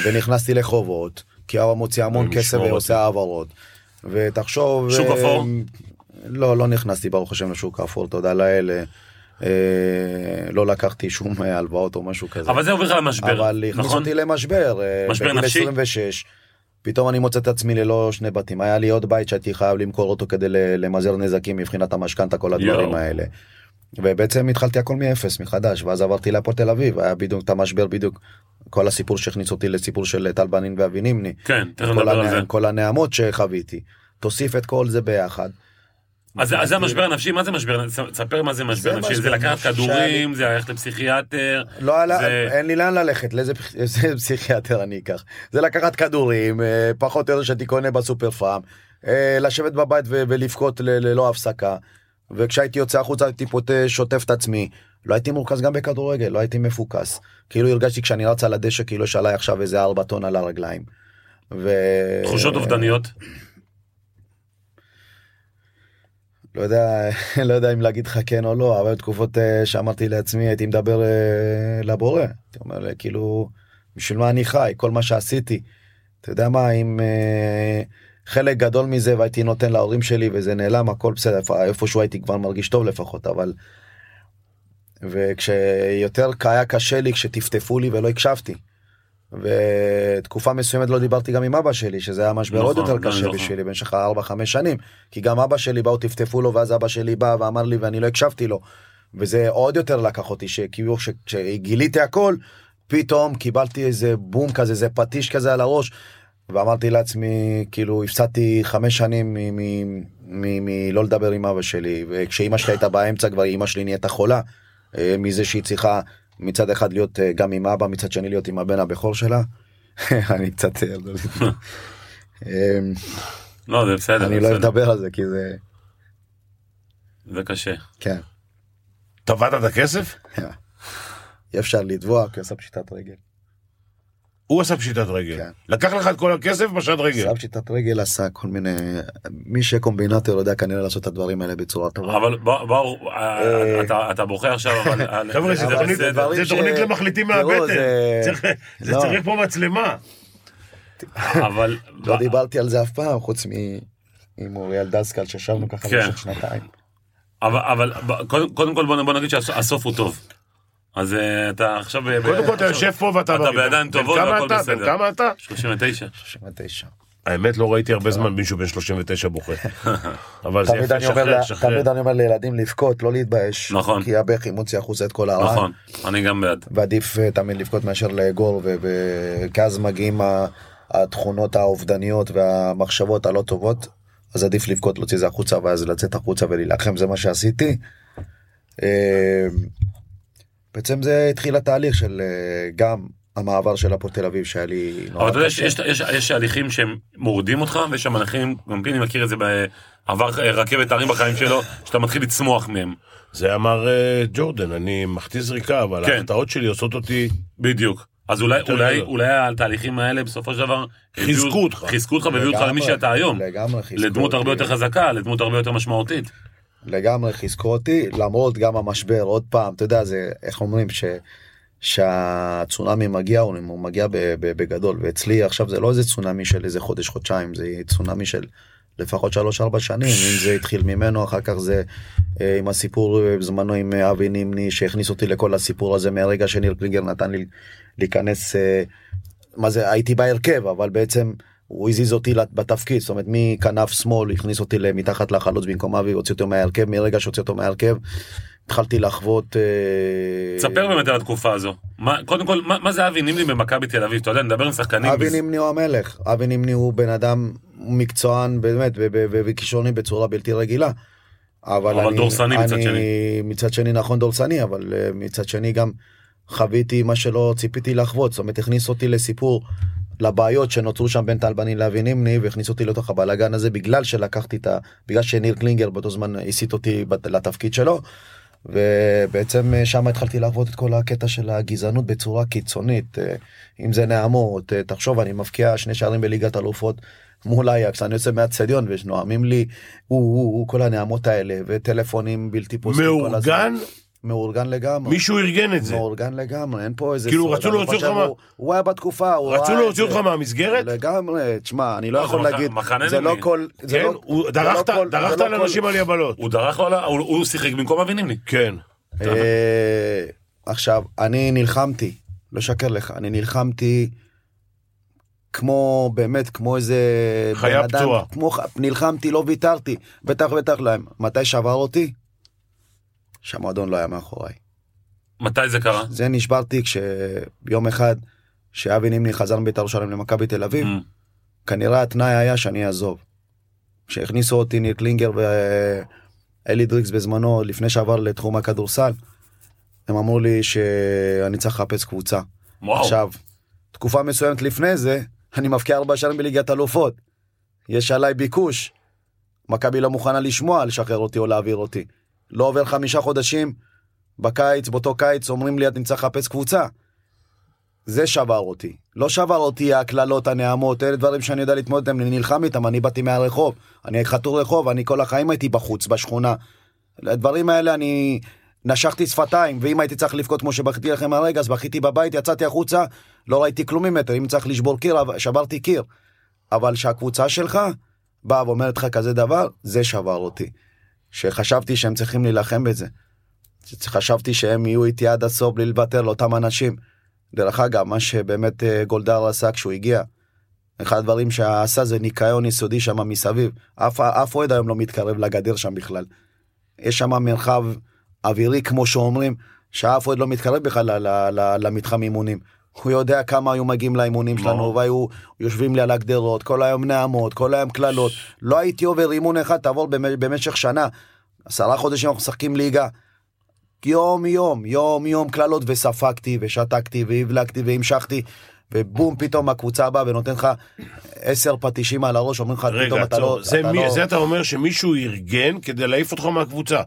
ונכנסתי לחובות, כי הוא מוציא המון כסף. ועושה העברות. ותחשוב... שוק אה, אפור? לא, לא נכנסתי ברוך השם לשוק האפור, תודה לאל. אה, לא לקחתי שום הלוואות או משהו כזה. אבל זה הוביל לך למשבר, אבל הכניס נכון? אותי למשבר. משבר בגיל נפשי? 26. פתאום אני מוצא את עצמי ללא שני בתים. היה לי עוד בית שהייתי חייב למכור אותו כדי למזער נזקים מבחינת המשכנתה, כל הדברים. האלה. ובעצם התחלתי הכל מאפס, מחדש, ואז עברתי להפועל תל אביב, היה בדיוק את המשבר, בדיוק כל הסיפור שהכניס אותי לסיפור של טל בנין ואבי נימני. כן, תכף נדבר על. זה. כל הנעמות שחוויתי. תוסיף את כל זה ביחד. אז אז זה המשבר הנפשי, מה זה משבר? תספר מה זה משבר נפשי, זה לקחת כדורים, זה ללכת לפסיכיאטר, לא זה- אין לי לאן ללכת, לאיזה פסיכיאטר אני אקח. זה לקחת כדורים, אה, פחות או יותר שהייתי קונה בסופר פארם, אה, לשבת בבית ולבכות ללא הפסקה. וכשהייתי יוצא החוצה הייתי פוטה, שוטף את עצמי. לא הייתי מורכז גם בכדורגל, לא הייתי מפוקס. כאילו הרגשתי כשאני רץ על הדשא כאילו יש עליי עכשיו איזה ארבע טון על הרגליים. ו... תחושות אובדניות, לא יודע, לא יודע אם להגיד לך כן או לא, אבל תקופות אה, שאמרתי לעצמי הייתי מדבר אה, לבורא. הייתי אומר אה, כאילו, בשביל מה אני חי, כל מה שעשיתי. אתה יודע מה, אם אה, חלק גדול מזה והייתי נותן להורים שלי וזה נעלם, הכל בסדר, איפשהו הייתי כבר מרגיש טוב לפחות, אבל... וכשיותר היה קשה לי, כשטפטפו לי ולא הקשבתי. ותקופה מסוימת לא דיברתי גם עם אבא שלי, שזה היה משבר עוד נכון, יותר גם קשה נכון. בשבילי במשך 4-5 שנים. כי גם אבא שלי באו טפטפו לו, ואז אבא שלי בא ואמר לי ואני לא הקשבתי לו. וזה עוד יותר לקח אותי, שכאילו כש- כשגיליתי הכל, פתאום קיבלתי איזה בום כזה, איזה פטיש כזה על הראש. ואמרתי לעצמי, כאילו, הפסדתי חמש שנים מלא לדבר עם אבא שלי, וכשאימא שלי הייתה באמצע כבר אימא שלי נהייתה חולה, אה, מזה שהיא צריכה מצד אחד להיות אה, גם עם אבא, מצד שני להיות עם הבן הבכור שלה. אני קצת... אה, אה, לא זה בסדר, אני לא. לדבר על זה כי זה... זה קשה. כן. תבעת את הכסף? אי אפשר לתבוע כי עשה פשיטת רגל. הוא עשה פשיטת רגל. כן. לקח לך את כל הכסף פשט רגל. עשה פשיטת רגל עשה כל מיני... מי שקומבינטור יודע כנראה לעשות את הדברים האלה בצורה טובה. אבל בוא- בוא, אה, אתה- אתה בוכה עכשיו, אבל... על- חבר'ה, זה תוכנית- למחליטים מהבטן. זה- צריך- זה לא. צריך פה מצלמה. אבל... לא דיברתי על זה אף פעם חוץ מ... עם אוריאל דסקל שישבנו ככה כן. במשך שנתיים. אבל, קודם, כל בוא נגיד שהסוף הוא טוב. אז אה, אתה עכשיו... ב- קודם כל אתה יושב פה ואתה... אתה בריא. בידיים טובות והכל אתה? בסדר. בן כמה אתה? 39. 39. האמת לא ראיתי הרבה זמן מישהו בן 39 בוכה. אבל זה תמיד יפה, אני אומר שחרר, שחרר. תמיד אני אומר לילדים לבכות לא להתבייש. נכון. כי הבכי מוציא החוצה את כל הרע. נכון, אני גם בעד. ועדיף אה, תמיד לבכות מאשר לאגור כי אז מגיעים התכונות האובדניות והמחשבות הלא טובות. אז עדיף לבכות להוציא את זה החוצה ואז לצאת החוצה ולהילחם זה מה שעשיתי. בעצם זה התחיל התהליך של אה, גם המעבר של הפועל תל אביב שהיה לי נורא אבל אתה יודע קשה. שיש יש, יש הליכים שהם מורדים אותך, ויש שם הליכים, גם פיני מכיר את זה בעבר אה, רכבת הרים בחיים שלו, שאתה מתחיל לצמוח מהם. זה אמר אה, ג'ורדן, אני מחטיא זריקה, אבל כן. ההחטאות שלי עושות אותי... בדיוק. אז אולי, אולי. אולי התהליכים האלה בסופו של דבר... חיזקו אותך. חיזקו אותך והביאו אותך למי שאתה היום. לגמרי חיזקו לדמות הרבה. יותר חזקה, לדמות הרבה יותר משמעותית. לגמרי חיזקו אותי למרות גם המשבר עוד פעם אתה יודע זה איך אומרים ש... שהצונאמי מגיע הוא, מגיע בגדול ואצלי עכשיו זה לא איזה צונאמי של איזה חודש חודשיים זה צונאמי של לפחות שלוש ארבע שנים אם זה התחיל ממנו אחר כך זה אה, עם הסיפור אה, בזמנו עם אה, אבי נימני שהכניס אותי לכל הסיפור הזה מהרגע שניר קליגר נתן לי להיכנס אה, מה זה הייתי בהרכב אבל בעצם הוא הזיז אותי בתפקיד זאת אומרת מכנף שמאל הכניס אותי מתחת לחלוץ במקום אבי הוציא אותו מההרכב מרגע שהוציא אותו מההרכב התחלתי לחוות. אה, תספר באמת על התקופה הזו. מה, קודם כל, מה, מה זה אבי נימני במכבי תל אביב? אתה יודע, נדבר עם שחקנים. אבי בז- נימני הוא המלך אבי נימני הוא בן אדם מקצוען באמת וכישרוני בצורה בלתי רגילה. אבל, אבל אני, דורסני מצד שני. מצד שני נכון דורסני אבל אה, מצד שני גם חוויתי מה שלא ציפיתי לחוות זאת אומרת הכניס אותי לסיפור לבעיות שנוצרו שם בין טל בנין לאבי נימני והכניס אותי לתוך הבלאגן הזה בגלל שלקחתי את ה... בגלל שניר קלינגר באותו זמן הסיט אותי לתפקיד שלו. ובעצם אה, שם התחלתי לחוות את כל הקטע של הגזענות בצורה קיצונית אה, אם זה נעמות אה, תחשוב אני מבקיע שני שערים בליגת אלופות מול אייקס אני יוצא מהאצטדיון ונואמים לי הוא הוא הוא כל הנעמות האלה וטלפונים בלתי פוסקים. מאורגן, מאורגן לגמרי. מישהו ארגן את זה. מאורגן לגמרי אין פה איזה כאילו, רצו להוציא אותך מה- הוא- היה בתקופה הוא רצו ראה את להוציא. אותך מהמסגרת? לגמרי תשמע אני לא יכול להגיד זה לא. כל כן, לא- הוא- דרכת לא דרכת על לא אנשים על יבלות. הוא דרך לו, על ה- הוא, שיחק במקום אבי נימני. כן. אה, עכשיו אני נלחמתי לא שקר לך אני נלחמתי כמו באמת כמו איזה חיה פצועה. כמו ח- נלחמתי לא ויתרתי בטח בטח להם מתי שבר אותי שהמועדון לא היה מאחוריי מתי זה קרה? זה נשברתי כשיום אחד שאבי נימני חזר מבית"ר ירושלים למכבי תל אביב Mm. כנראה התנאי היה שאני אעזוב. כשהכניסו אותי ניר קלינגר ו... אלי דריקס בזמנו, לפני שעבר לתחום הכדורסל, הם אמרו לי שאני צריך לחפש קבוצה. וואו. עכשיו, תקופה מסוימת לפני זה, אני מבקיע ארבע שנים בליגת אלופות. יש עליי ביקוש. מכבי לא מוכנה לשמוע לשחרר אותי או להעביר אותי. לא עובר חמישה חודשים, בקיץ, באותו קיץ, אומרים לי, אני צריך לחפש קבוצה. זה שבר אותי. לא שבר אותי הקללות, הנעמות, אלה דברים שאני יודע להתמודד איתם, אני נלחם איתם, אני באתי מהרחוב, אני חתור רחוב, אני כל החיים הייתי בחוץ, בשכונה. הדברים האלה אני נשכתי שפתיים, ואם הייתי צריך לבכות כמו שבכיתי לכם הרגע, אז בכיתי בבית, יצאתי החוצה, לא ראיתי כלום ממטר, אם צריך לשבור קיר, שברתי קיר. אבל שהקבוצה שלך באה ואומרת לך כזה דבר, זה שבר אותי. שחשבתי שהם צריכים להילחם בזה. חשבתי שהם יהיו איתי עד הסוף בלי לוותר לאותם אנשים. דרך אגב, מה שבאמת אה, גולדהר עשה כשהוא הגיע, אחד הדברים שעשה זה ניקיון יסודי שם מסביב. אף, אוהד היום לא מתקרב לגדר שם בכלל. יש שם מרחב אווירי, כמו שאומרים, שאף אוהד לא מתקרב בכלל למתחם אימונים. הוא יודע כמה היו מגיעים לאימונים שלנו. והיו יושבים לי על הגדרות, כל היום נעמות, כל היום קללות. לא הייתי עובר אימון אחד, תעבור במ- במשך שנה. עשרה חודשים אנחנו משחקים ליגה. יום יום, יום יום קללות וספגתי ושתקתי והבלגתי והמשכתי ובום פתאום הקבוצה באה ונותן לך עשר פטישים על הראש אומרים לך פתאום אתה. לא... זה אתה מי- לא... זה אתה אומר שמישהו ארגן כדי להעיף אותך מהקבוצה.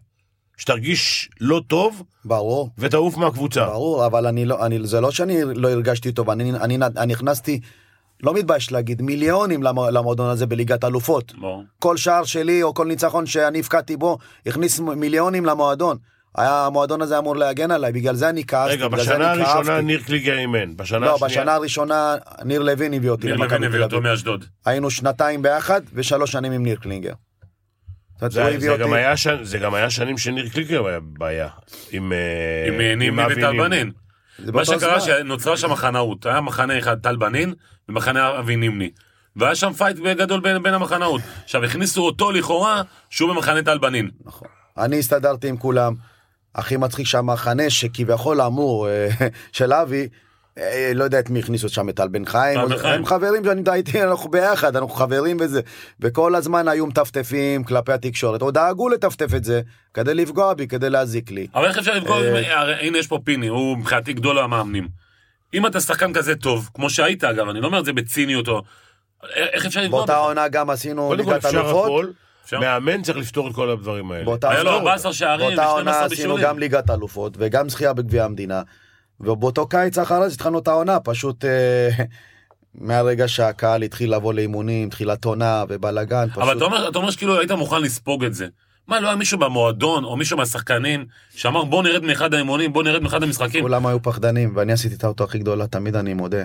שתרגיש לא טוב ברור, ותעוף מהקבוצה. ברור, אבל אני לא, אני, זה לא שאני לא הרגשתי טוב, אני, אני, אני נכנסתי, לא מתבייש להגיד, מיליונים למ- למועדון הזה בליגת אלופות. ברור. כל שער שלי או כל ניצחון שאני הבקעתי בו, הכניס מיליונים למועדון. היה, המועדון הזה אמור להגן עליי, בגלל זה אני כעסתי, רגע, בשנה הראשונה. ניר קלינגר אימן. בשנה לא, השנייה... בשנה הראשונה ניר לוין הביא אותי ניר למכבי לוין הביא תל אותו אביב. מאשדוד. היינו שנתיים ביחד ושלוש שנים עם ניר קלינגר. אומרת, זה, גם היה ש... זה גם היה שנים שניר קלינגר היה בעיה. עם... אה, עם אבי נימני. מה שקרה. שנוצרה שם מחנאות, היה מחנה אחד טל בנין ומחנה אבי נימני. והיה שם fight גדול בין, בין המחנאות. עכשיו הכניסו אותו לכאורה שהוא במחנה טל בנין. נכון. אני הסתדרתי עם כולם. הכי מצחיק שהמחנה שכביכול אמור אה, של אבי, לא יודע את מי הכניסו שם את טל בן חיים. הם חברים שאני איתי, אנחנו ביחד, אנחנו חברים בזה, וכל הזמן היו מטפטפים כלפי התקשורת, או דאגו לטפטף את זה כדי לפגוע בי, כדי להזיק לי. אבל איך אפשר לפגוע, אה, הנה יש פה פיני, הוא מבחינתי גדול המאמנים. אם אתה שחקן כזה טוב, כמו שהיית אגב, אני לא אומר את זה בציניות או... איך אפשר לפגוע? באותה? עונה גם עשינו ליגת אלופות, אפשר? מאמן צריך לפתור את כל הדברים האלה. באותה היה לו עונה- 14 שערים באותה עונה ו-12 עשינו בישולים. גם ליגת אלופות וגם זכייה בגביע המדינה. ובאותו קיץ אחרי זה התחלנו את העונה, פשוט אה, מהרגע שהקהל התחיל לבוא לאימונים, תחילת עונה ובלאגן, פשוט. אבל אתה אומר, אתה אומר שכאילו היית מוכן לספוג את זה. מה, לא היה מישהו במועדון, או מישהו מהשחקנים, שאמר בוא נרד מאחד האימונים, בוא נרד מאחד המשחקים. כולם היו פחדנים ואני עשיתי את האוטו הכי גדולה תמיד אני מודה.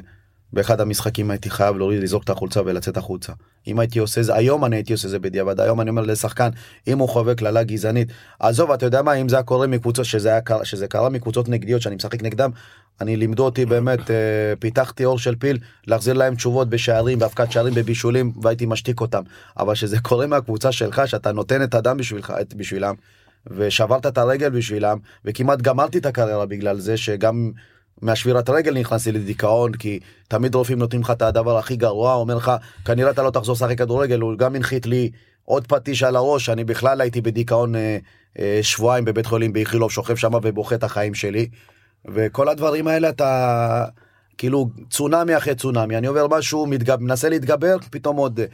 באחד המשחקים הייתי חייב להוריד לזרוק את החולצה ולצאת החוצה. אם הייתי עושה זה היום אני הייתי עושה זה בדיעבד היום אני אומר לשחקן אם הוא חווה קללה גזענית עזוב אתה יודע מה אם זה היה קורה מקבוצות שזה היה שזה קרה מקבוצות נגדיות שאני משחק נגדם אני לימדו אותי באמת אה, פיתחתי אור של פיל להחזיר להם תשובות בשערים בהפקת שערים בבישולים והייתי משתיק אותם אבל שזה קורה מהקבוצה שלך שאתה נותן את הדם בשבילך את בשבילם ושברת את הרגל בשבילם וכמעט גמרתי את הקריירה בגלל זה שגם מהשבירת רגל נכנסתי לדיכאון כי תמיד רופאים נותנים לך את הדבר הכי גרוע אומר לך כנראה אתה לא תחזור לשחק כדורגל. הוא גם הנחית לי עוד פטיש על הראש אני בכלל הייתי בדיכאון אה, אה, שבועיים בבית חולים באיכילוב שוכב שם ובוכה את החיים שלי. וכל הדברים האלה אתה כאילו צונאמי אחרי צונאמי. אני עובר משהו מתגב, מנסה להתגבר פתאום עוד אה,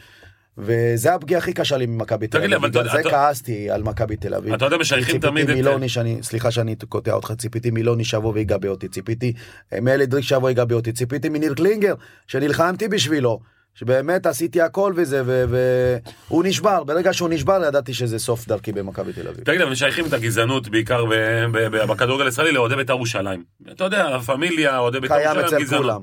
וזה הפגיעה הכי קשה לי ממכבי תל אביב, בגלל זה כעסתי על מכבי תל אביב. אתה יודע, משייכים ציפיתי תמיד את- מילוני שאני, סליחה שאני קוטע אותך, ציפיתי מילוני שיבוא ויגבה אותי, ציפיתי אה, מאלי דריק שיבוא ויגבה אותי, ציפיתי מניר קלינגר שנלחמתי בשבילו, שבאמת עשיתי הכל וזה, והוא נשבר, ברגע שהוא נשבר ידעתי שזה סוף דרכי במכבי תל אביב. תגיד, אבל משייכים את הגזענות בעיקר בכדורגל הישראלי לאוהדי בית"ר ירושלים. אתה יודע, הפמיליה, אוהדי בית"ר ירושלים, גזענות.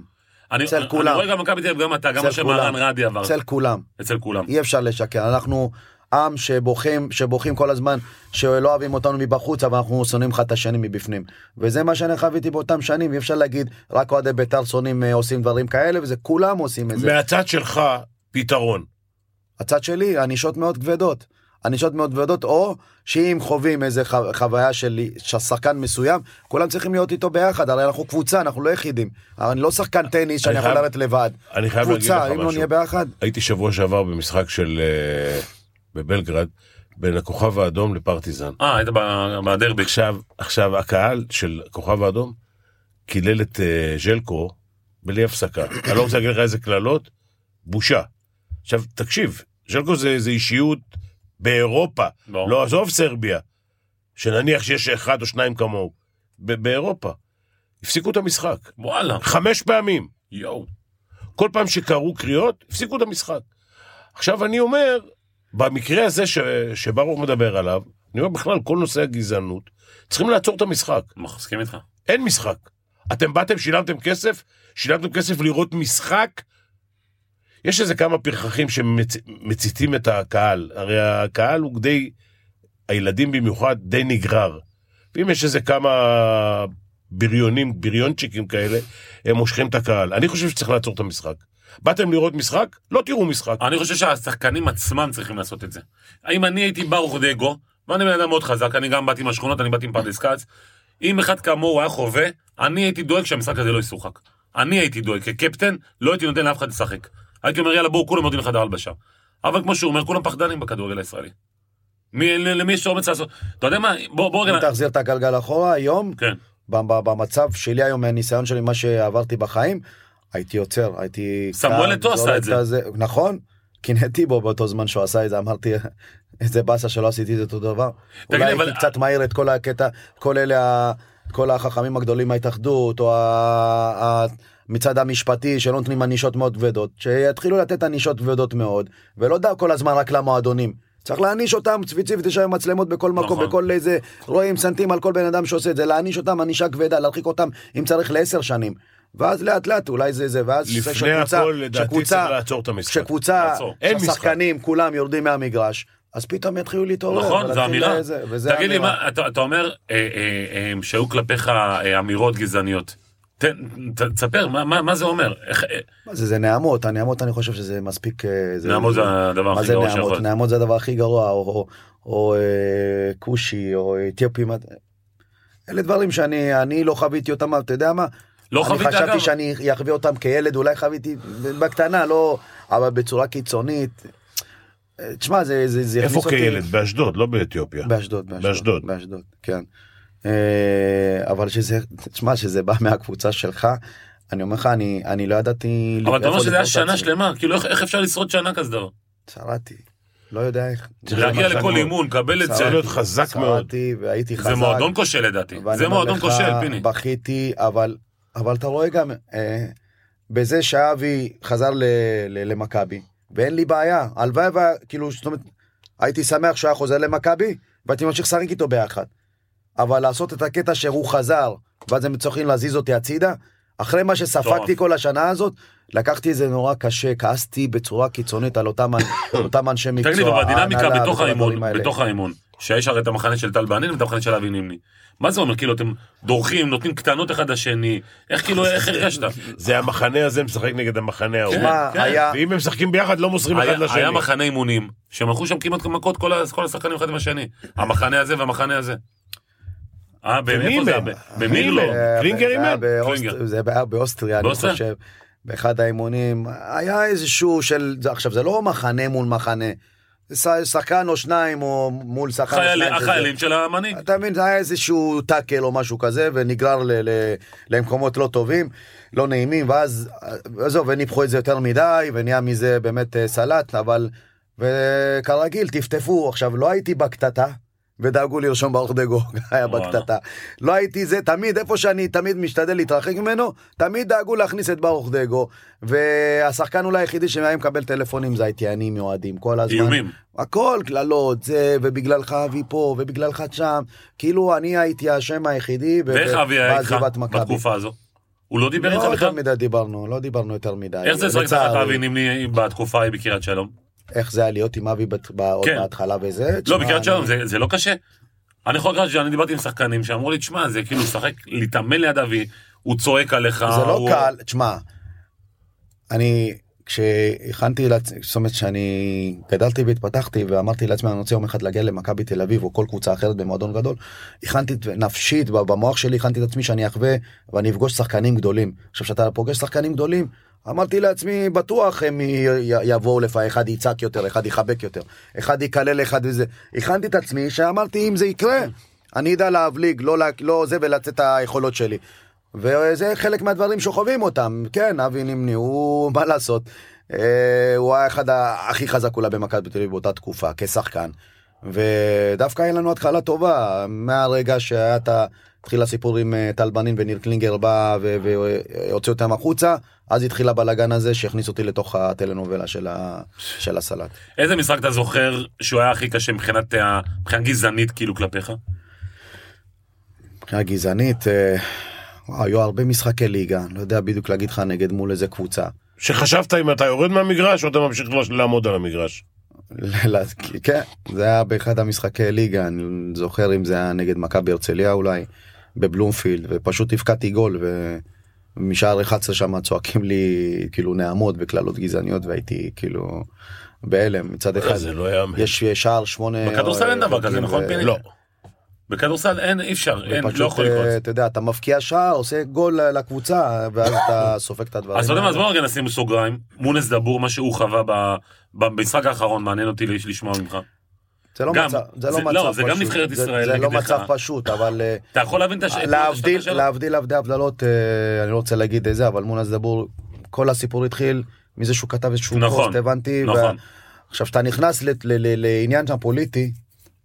אני אצל אני כולם. רואה גם מכבי תל אביב, גם אתה, גם מה שמהרן כולם. רדי עבר. אצל כולם. אצל כולם. אי אפשר לשקר, אנחנו עם שבוכים, שבוכים כל הזמן, שלא אוהבים אותנו מבחוץ, אבל אנחנו שונאים אחד את השני מבפנים. וזה מה שאני חוויתי באותם שנים, אי אפשר להגיד, רק אוהדי בית"ר שונאים אה, עושים דברים כאלה, וזה כולם עושים את זה. מהצד שלך, פתרון. הצד שלי, ענישות מאוד כבדות. ענישות מאוד כבדות, או שאם חווים איזה חו- חוויה של שחקן מסוים, כולם צריכים להיות איתו ביחד, הרי אנחנו קבוצה, אנחנו לא יחידים. אני לא שחקן טניס שאני יכול לרדת לבד. אני חייב להגיד לך קבוצה, אם לא משהו. נהיה ביחד, הייתי שבוע שעבר במשחק של... אה, בבלגרד, בין הכוכב האדום לפרטיזן. אה, היית בדרבי. עכשיו, עכשיו הקהל של כוכב האדום קילל את אה, ז'לקו בלי הפסקה. אני לא רוצה להגיד לך איזה קללות, בושה. עכשיו, תקשיב, ז'לקו זה, זה אישיות באירופה, ברור. לא עזוב סרביה, שנניח שיש אחד או שניים כמוהו, באירופה. הפסיקו את המשחק, וואלה. חמש פעמים. יואו. כל פעם שקראו קריאות, הפסיקו את המשחק. עכשיו אני אומר, במקרה הזה ש... שברוך מדבר עליו, אני אומר בכלל, כל נושא הגזענות, צריכים לעצור את המשחק. מסכים איתך. אין משחק. אתם באתם, שילמתם כסף, שילמתם כסף לראות משחק. יש איזה כמה פרחחים שמציתים את הקהל. הרי הקהל הוא די, הילדים במיוחד, די נגרר. ואם יש איזה כמה בריונים, בריונצ'יקים כאלה, הם מושכים את הקהל. אני חושב שצריך לעצור את המשחק. באתם לראות משחק? לא תראו משחק. אני חושב שהשחקנים עצמם צריכים לעשות את זה. האם אני הייתי ברוך דגו, ואני בן אדם מאוד חזק, אני גם באתי מהשכונות, אני באתי עם פרדס כץ, אם אחד כמוהו היה חווה, אני הייתי דואג שהמשחק הזה לא ישוחק. אני הייתי דואג, כקפטן, לא הייתי נותן לאף אחד לשחק. הייתי אומר, יאללה, בואו, כולם יורדים לחדר הלבשה. אבל כמו שהוא אומר, כולם פחדנים בכדורגל הישראלי. מי, למי יש אומץ לעשות? אתה יודע מה, בוא, בוא אם. תחזיר את הגלגל אחורה היום, כן. במצב שלי היום, מהניסיון שלי, מה שעברתי בחיים, הייתי עוצר, הייתי... סמואל אתו עשה את זה. הזה- נכון, קינאתי בו באותו זמן שהוא עשה את זה, אמרתי, איזה באסה שלא עשיתי את אותו דבר. תגיד, אולי אבל- הייתי קצת מהיר את כל הקטע, כל אלה, כל החכמים הגדולים מההתאחדות, או ה- מצד המשפטי שלא נותנים ענישות מאוד כבדות, שיתחילו לתת ענישות כבדות מאוד, ולא די כל הזמן רק למועדונים. צריך להעניש אותם ספציפית, יש היום מצלמות בכל מקום, נכון. בכל איזה, רואים סנטים על כל בן אדם שעושה את זה, להעניש אותם ענישה כבדה, להרחיק אותם אם צריך לעשר שנים. ואז לאט לאט אולי זה זה, ואז לפני שקבוצה- הכל, לדעתי, שקבוצה- צריך לעצור את המשחק. שהשחקנים כולם יורדים מהמגרש, אז פתאום יתחילו להתעורר. נכון, זו אמירה. תגיד לי, אתה, אומר אה, אה, אה, שהיו כלפיך אמירות גזעניות. תן, ת- תספר, מה, מה, מה זה אומר? איך, אה, מה זה, זה נעמות, הנעמות אני חושב שזה מספיק... אה, זה- נעמות זה הדבר מה הכי זה גרוע נעמות? שיכול להיות. נעמות זה הדבר הכי גרוע, או, או, או אה, כושי, או אתיופים. אלה דברים שאני אני לא חוויתי אותם, אתה יודע מה? לא אני חווית, חשבתי אגב? שאני אחווה אותם כילד, אולי חוויתי בקטנה, לא, אבל בצורה קיצונית. אה, תשמע, זה, זה, זה איפה כילד? באשדוד, לא באתיופיה. באשדוד, באשדוד. באשדוד, באשדוד, כן. אה, אבל שזה, תשמע, שזה בא מהקבוצה שלך, אני אומר לך, אני, אני לא ידעתי... אבל אתה אומר שזה היה שנה עצמי. שלמה, כאילו איך, איך אפשר לשרוד שנה כזה דבר? שרדתי, לא יודע איך. צריך להגיע לכל אימון, קבל את זה. צריך להיות חזק מאוד. שרדתי והייתי חזק. זה מועדון כושל לדעתי. זה מועדון כושל, פיני. בכיתי, אבל, אבל אתה רואה גם, אה, בזה שאבי חזר ל, ל, למכבי, ואין לי בעיה, הלוואי, כאילו, זאת אומרת, הייתי שמח שהוא היה חוזר למכבי, והייתי ממשיך לשחק איתו ביחד. אבל לעשות את הקטע שהוא חזר, ואז הם צריכים להזיז אותי הצידה, אחרי מה שספגתי. כל השנה הזאת, לקחתי את זה נורא קשה, כעסתי בצורה קיצונית על אותם, אותם אנשי מקצוע. תגיד לי, ובדינמיקה ההנהלה בתוך האימון. בתוך האימון, שיש הרי את המחנה של טל בנין ואת המחנה של אבי נימני. מה זה אומר? כאילו אתם דורכים, נותנים קטנות אחד לשני, איך כאילו, איך הרגשת? זה המחנה הזה משחק נגד המחנה ההוא. מה, כן. היה... ואם הם משחקים ביחד לא מוסרים אחד היה לשני. היה מחנה אימונים, שהם הלכו שם כמעט מכות כל השחקנים אחד עם השני. המחנה הזה והמחנה הזה. אה, ומי מאיפה זה? הם? קלינגר זה היה אימן? זה היה באוסטריה, אני? חושב. באחד האימונים, היה איזשהו של, זה- עכשיו זה לא מחנה מול מחנה, שחקן או שניים או מול שחקן. שזה- החיילים של המנהיג. אתה מבין, זה היה איזשהו טאקל או משהו כזה, ונגרר ל- ל- למקומות לא טובים, לא נעימים, ואז, עזוב, וניפחו את זה יותר מדי, ונהיה מזה באמת אה, סלט, אבל, וכרגיל, טפטפו. עכשיו, לא הייתי בקטטה. ודאגו לרשום ברוך דגו, היה. בקטטה. לא הייתי זה, תמיד, איפה שאני תמיד משתדל להתרחק ממנו, תמיד דאגו להכניס את ברוך דגו. והשחקן אולי היחידי שהיה מקבל טלפונים זה הייתי אני מאוהדים, כל הזמן. איומים. הכל קללות, זה, ובגללך אבי פה, ובגללך שם. כאילו אני הייתי האשם היחידי. ואיך אבי היה איתך. בתקופה הזו? הוא לא דיבר לא איתך יותר בכלל? מדי דיברנו, לא דיברנו יותר מדי. איך זה לשחק תחת לצערי. אבי נימני בתקופה ההיא בקריית שלום? איך זה היה להיות עם אבי בת- עוד כן. בהתחלה וזה? לא, בקריית אני- שלום זה- זה לא קשה. אני יכול לקחת שאני דיברתי עם שחקנים שאמרו לי, תשמע, זה כאילו לשחק, להתאמן ליד אבי, הוא צועק עליך. זה לא הוא- קל, תשמע, אני, כשהכנתי לעצמי, זאת אומרת שאני גדלתי והתפתחתי ואמרתי לעצמי אני רוצה יום אחד להגיע למכבי תל אביב או כל קבוצה אחרת במועדון גדול, הכנתי נפשית, במוח שלי הכנתי את עצמי שאני אחווה ואני אפגוש שחקנים גדולים. עכשיו כשאתה פוגש שחקנים גדולים, אמרתי לעצמי, בטוח הם יבואו לפעמים, אחד יצעק יותר, אחד יחבק יותר, אחד יקלל אחד וזה. הכנתי את עצמי שאמרתי, אם זה יקרה, אני אדע להבליג, לא, לא זה ולצאת את היכולות שלי. וזה חלק מהדברים שחווים אותם. כן, אבי נימני, הוא, מה לעשות, אה, הוא היה אחד הכי חזק אולי במכבי תל אביב באותה תקופה, כשחקן. ודווקא היה לנו התחלה טובה, מהרגע שהיה את. התחיל הסיפור עם אה, טל בנין וניר קלינגר בא והוציא אותם החוצה, אז התחיל הבלאגן הזה שהכניס אותי לתוך הטלנובלה של, ה... של הסלט. איזה משחק אתה זוכר שהוא היה הכי קשה מבחינת ה- מבחינה גזענית כאילו כלפיך? מבחינה גזענית, אה, וואו, היו הרבה משחקי ליגה, לא יודע בדיוק להגיד לך נגד מול איזה קבוצה. שחשבת אם אתה יורד מהמגרש או אתה ממשיך לעמוד על המגרש. כן, זה היה באחד המשחקי ליגה, אני זוכר אם זה היה נגד מכבי הרצליה אולי, בבלומפילד, ופשוט הפקעתי גול, ומשער 11 שם צועקים לי כאילו נעמות וקללות גזעניות, והייתי כאילו בהלם מצד אחד. זה לא יאמן. יש שער שמונה... בכדורסל אין דבר כזה, חוקים נכון, ו- פיני? לא. בכדורסל אין, אי אפשר, אין, לא יכול לקרות. אה, אתה יודע, אתה מבקיע שער, עושה גול לקבוצה, ואז אתה סופג את הדברים. אז אתה יודע מה, אז. בוא רגע נשים סוגריים. מונס דבור, מה שהוא חווה ב- במשחק האחרון, מעניין אותי לשמוע ממך. זה לא גם- מצב, זה לא זה- מצב לא, פשוט. זה גם נבחרת ישראל זה לא. מצב פשוט, אבל אה, אתה יכול להבין את הש... להבדיל, השאלה? להבדיל הבדלי הבדלות, אה, אני לא רוצה להגיד את זה, אבל מונס דבור, כל הסיפור התחיל מזה שהוא כתב איזשהו נכון, פוסט, הבנתי. נכון. עכשיו, כשאתה נכנס לעניין שם פוליטי,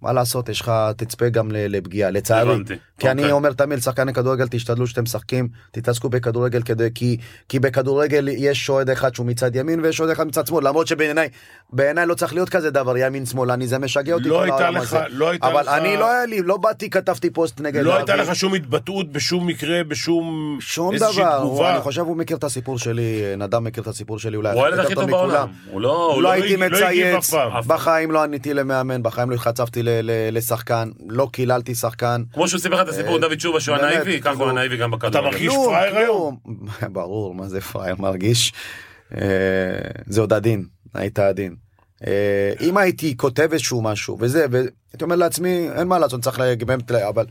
מה לעשות, יש לך, תצפה גם לפגיעה, לצערי. הבנתי. כי אני אוקיי. אומר תמיד לשחקני כדורגל, תשתדלו שאתם משחקים, תתעסקו בכדורגל כדי, כי, כי בכדורגל יש אוהד אחד שהוא מצד ימין ויש אוהד אחד מצד שמאל, למרות שבעיניי בעיניי לא צריך להיות כזה דבר ימין שמאל, אני זה משגע אותי. לא הייתה לך- הזה. לא הייתה אבל לך- אני לא היה לי, לא באתי, כתבתי פוסט נגד לא הייתה. לך שום התבטאות בשום מקרה, בשום... שום דבר, הוא. אני חושב הוא מכיר את הסיפור שלי, נדב מכיר את הסיפור שלי אולי הוא הילד הכי טוב. בעולם. הוא לא... הוא לא לא... הייתי לא מצייץ. בחיים לא עניתי למאמן, בחיים לא התחצפתי לשחקן, לא קיללתי שחקן. כמו שהוא סיפר את הסיפור עם דוד תשובה שהוא אה, הנאיבי, ככה הוא כאילו- הנאיבי גם בכדורגל. מרגיש כלום, פראייר כלום. ברור, מה זה פראייר מרגיש. אה, זה עוד עדין, היית עדין. אה, אם הייתי כותב איזשהו משהו וזה, והייתי אומר לעצמי, אין מה לעשות, צריך להגמם, אבל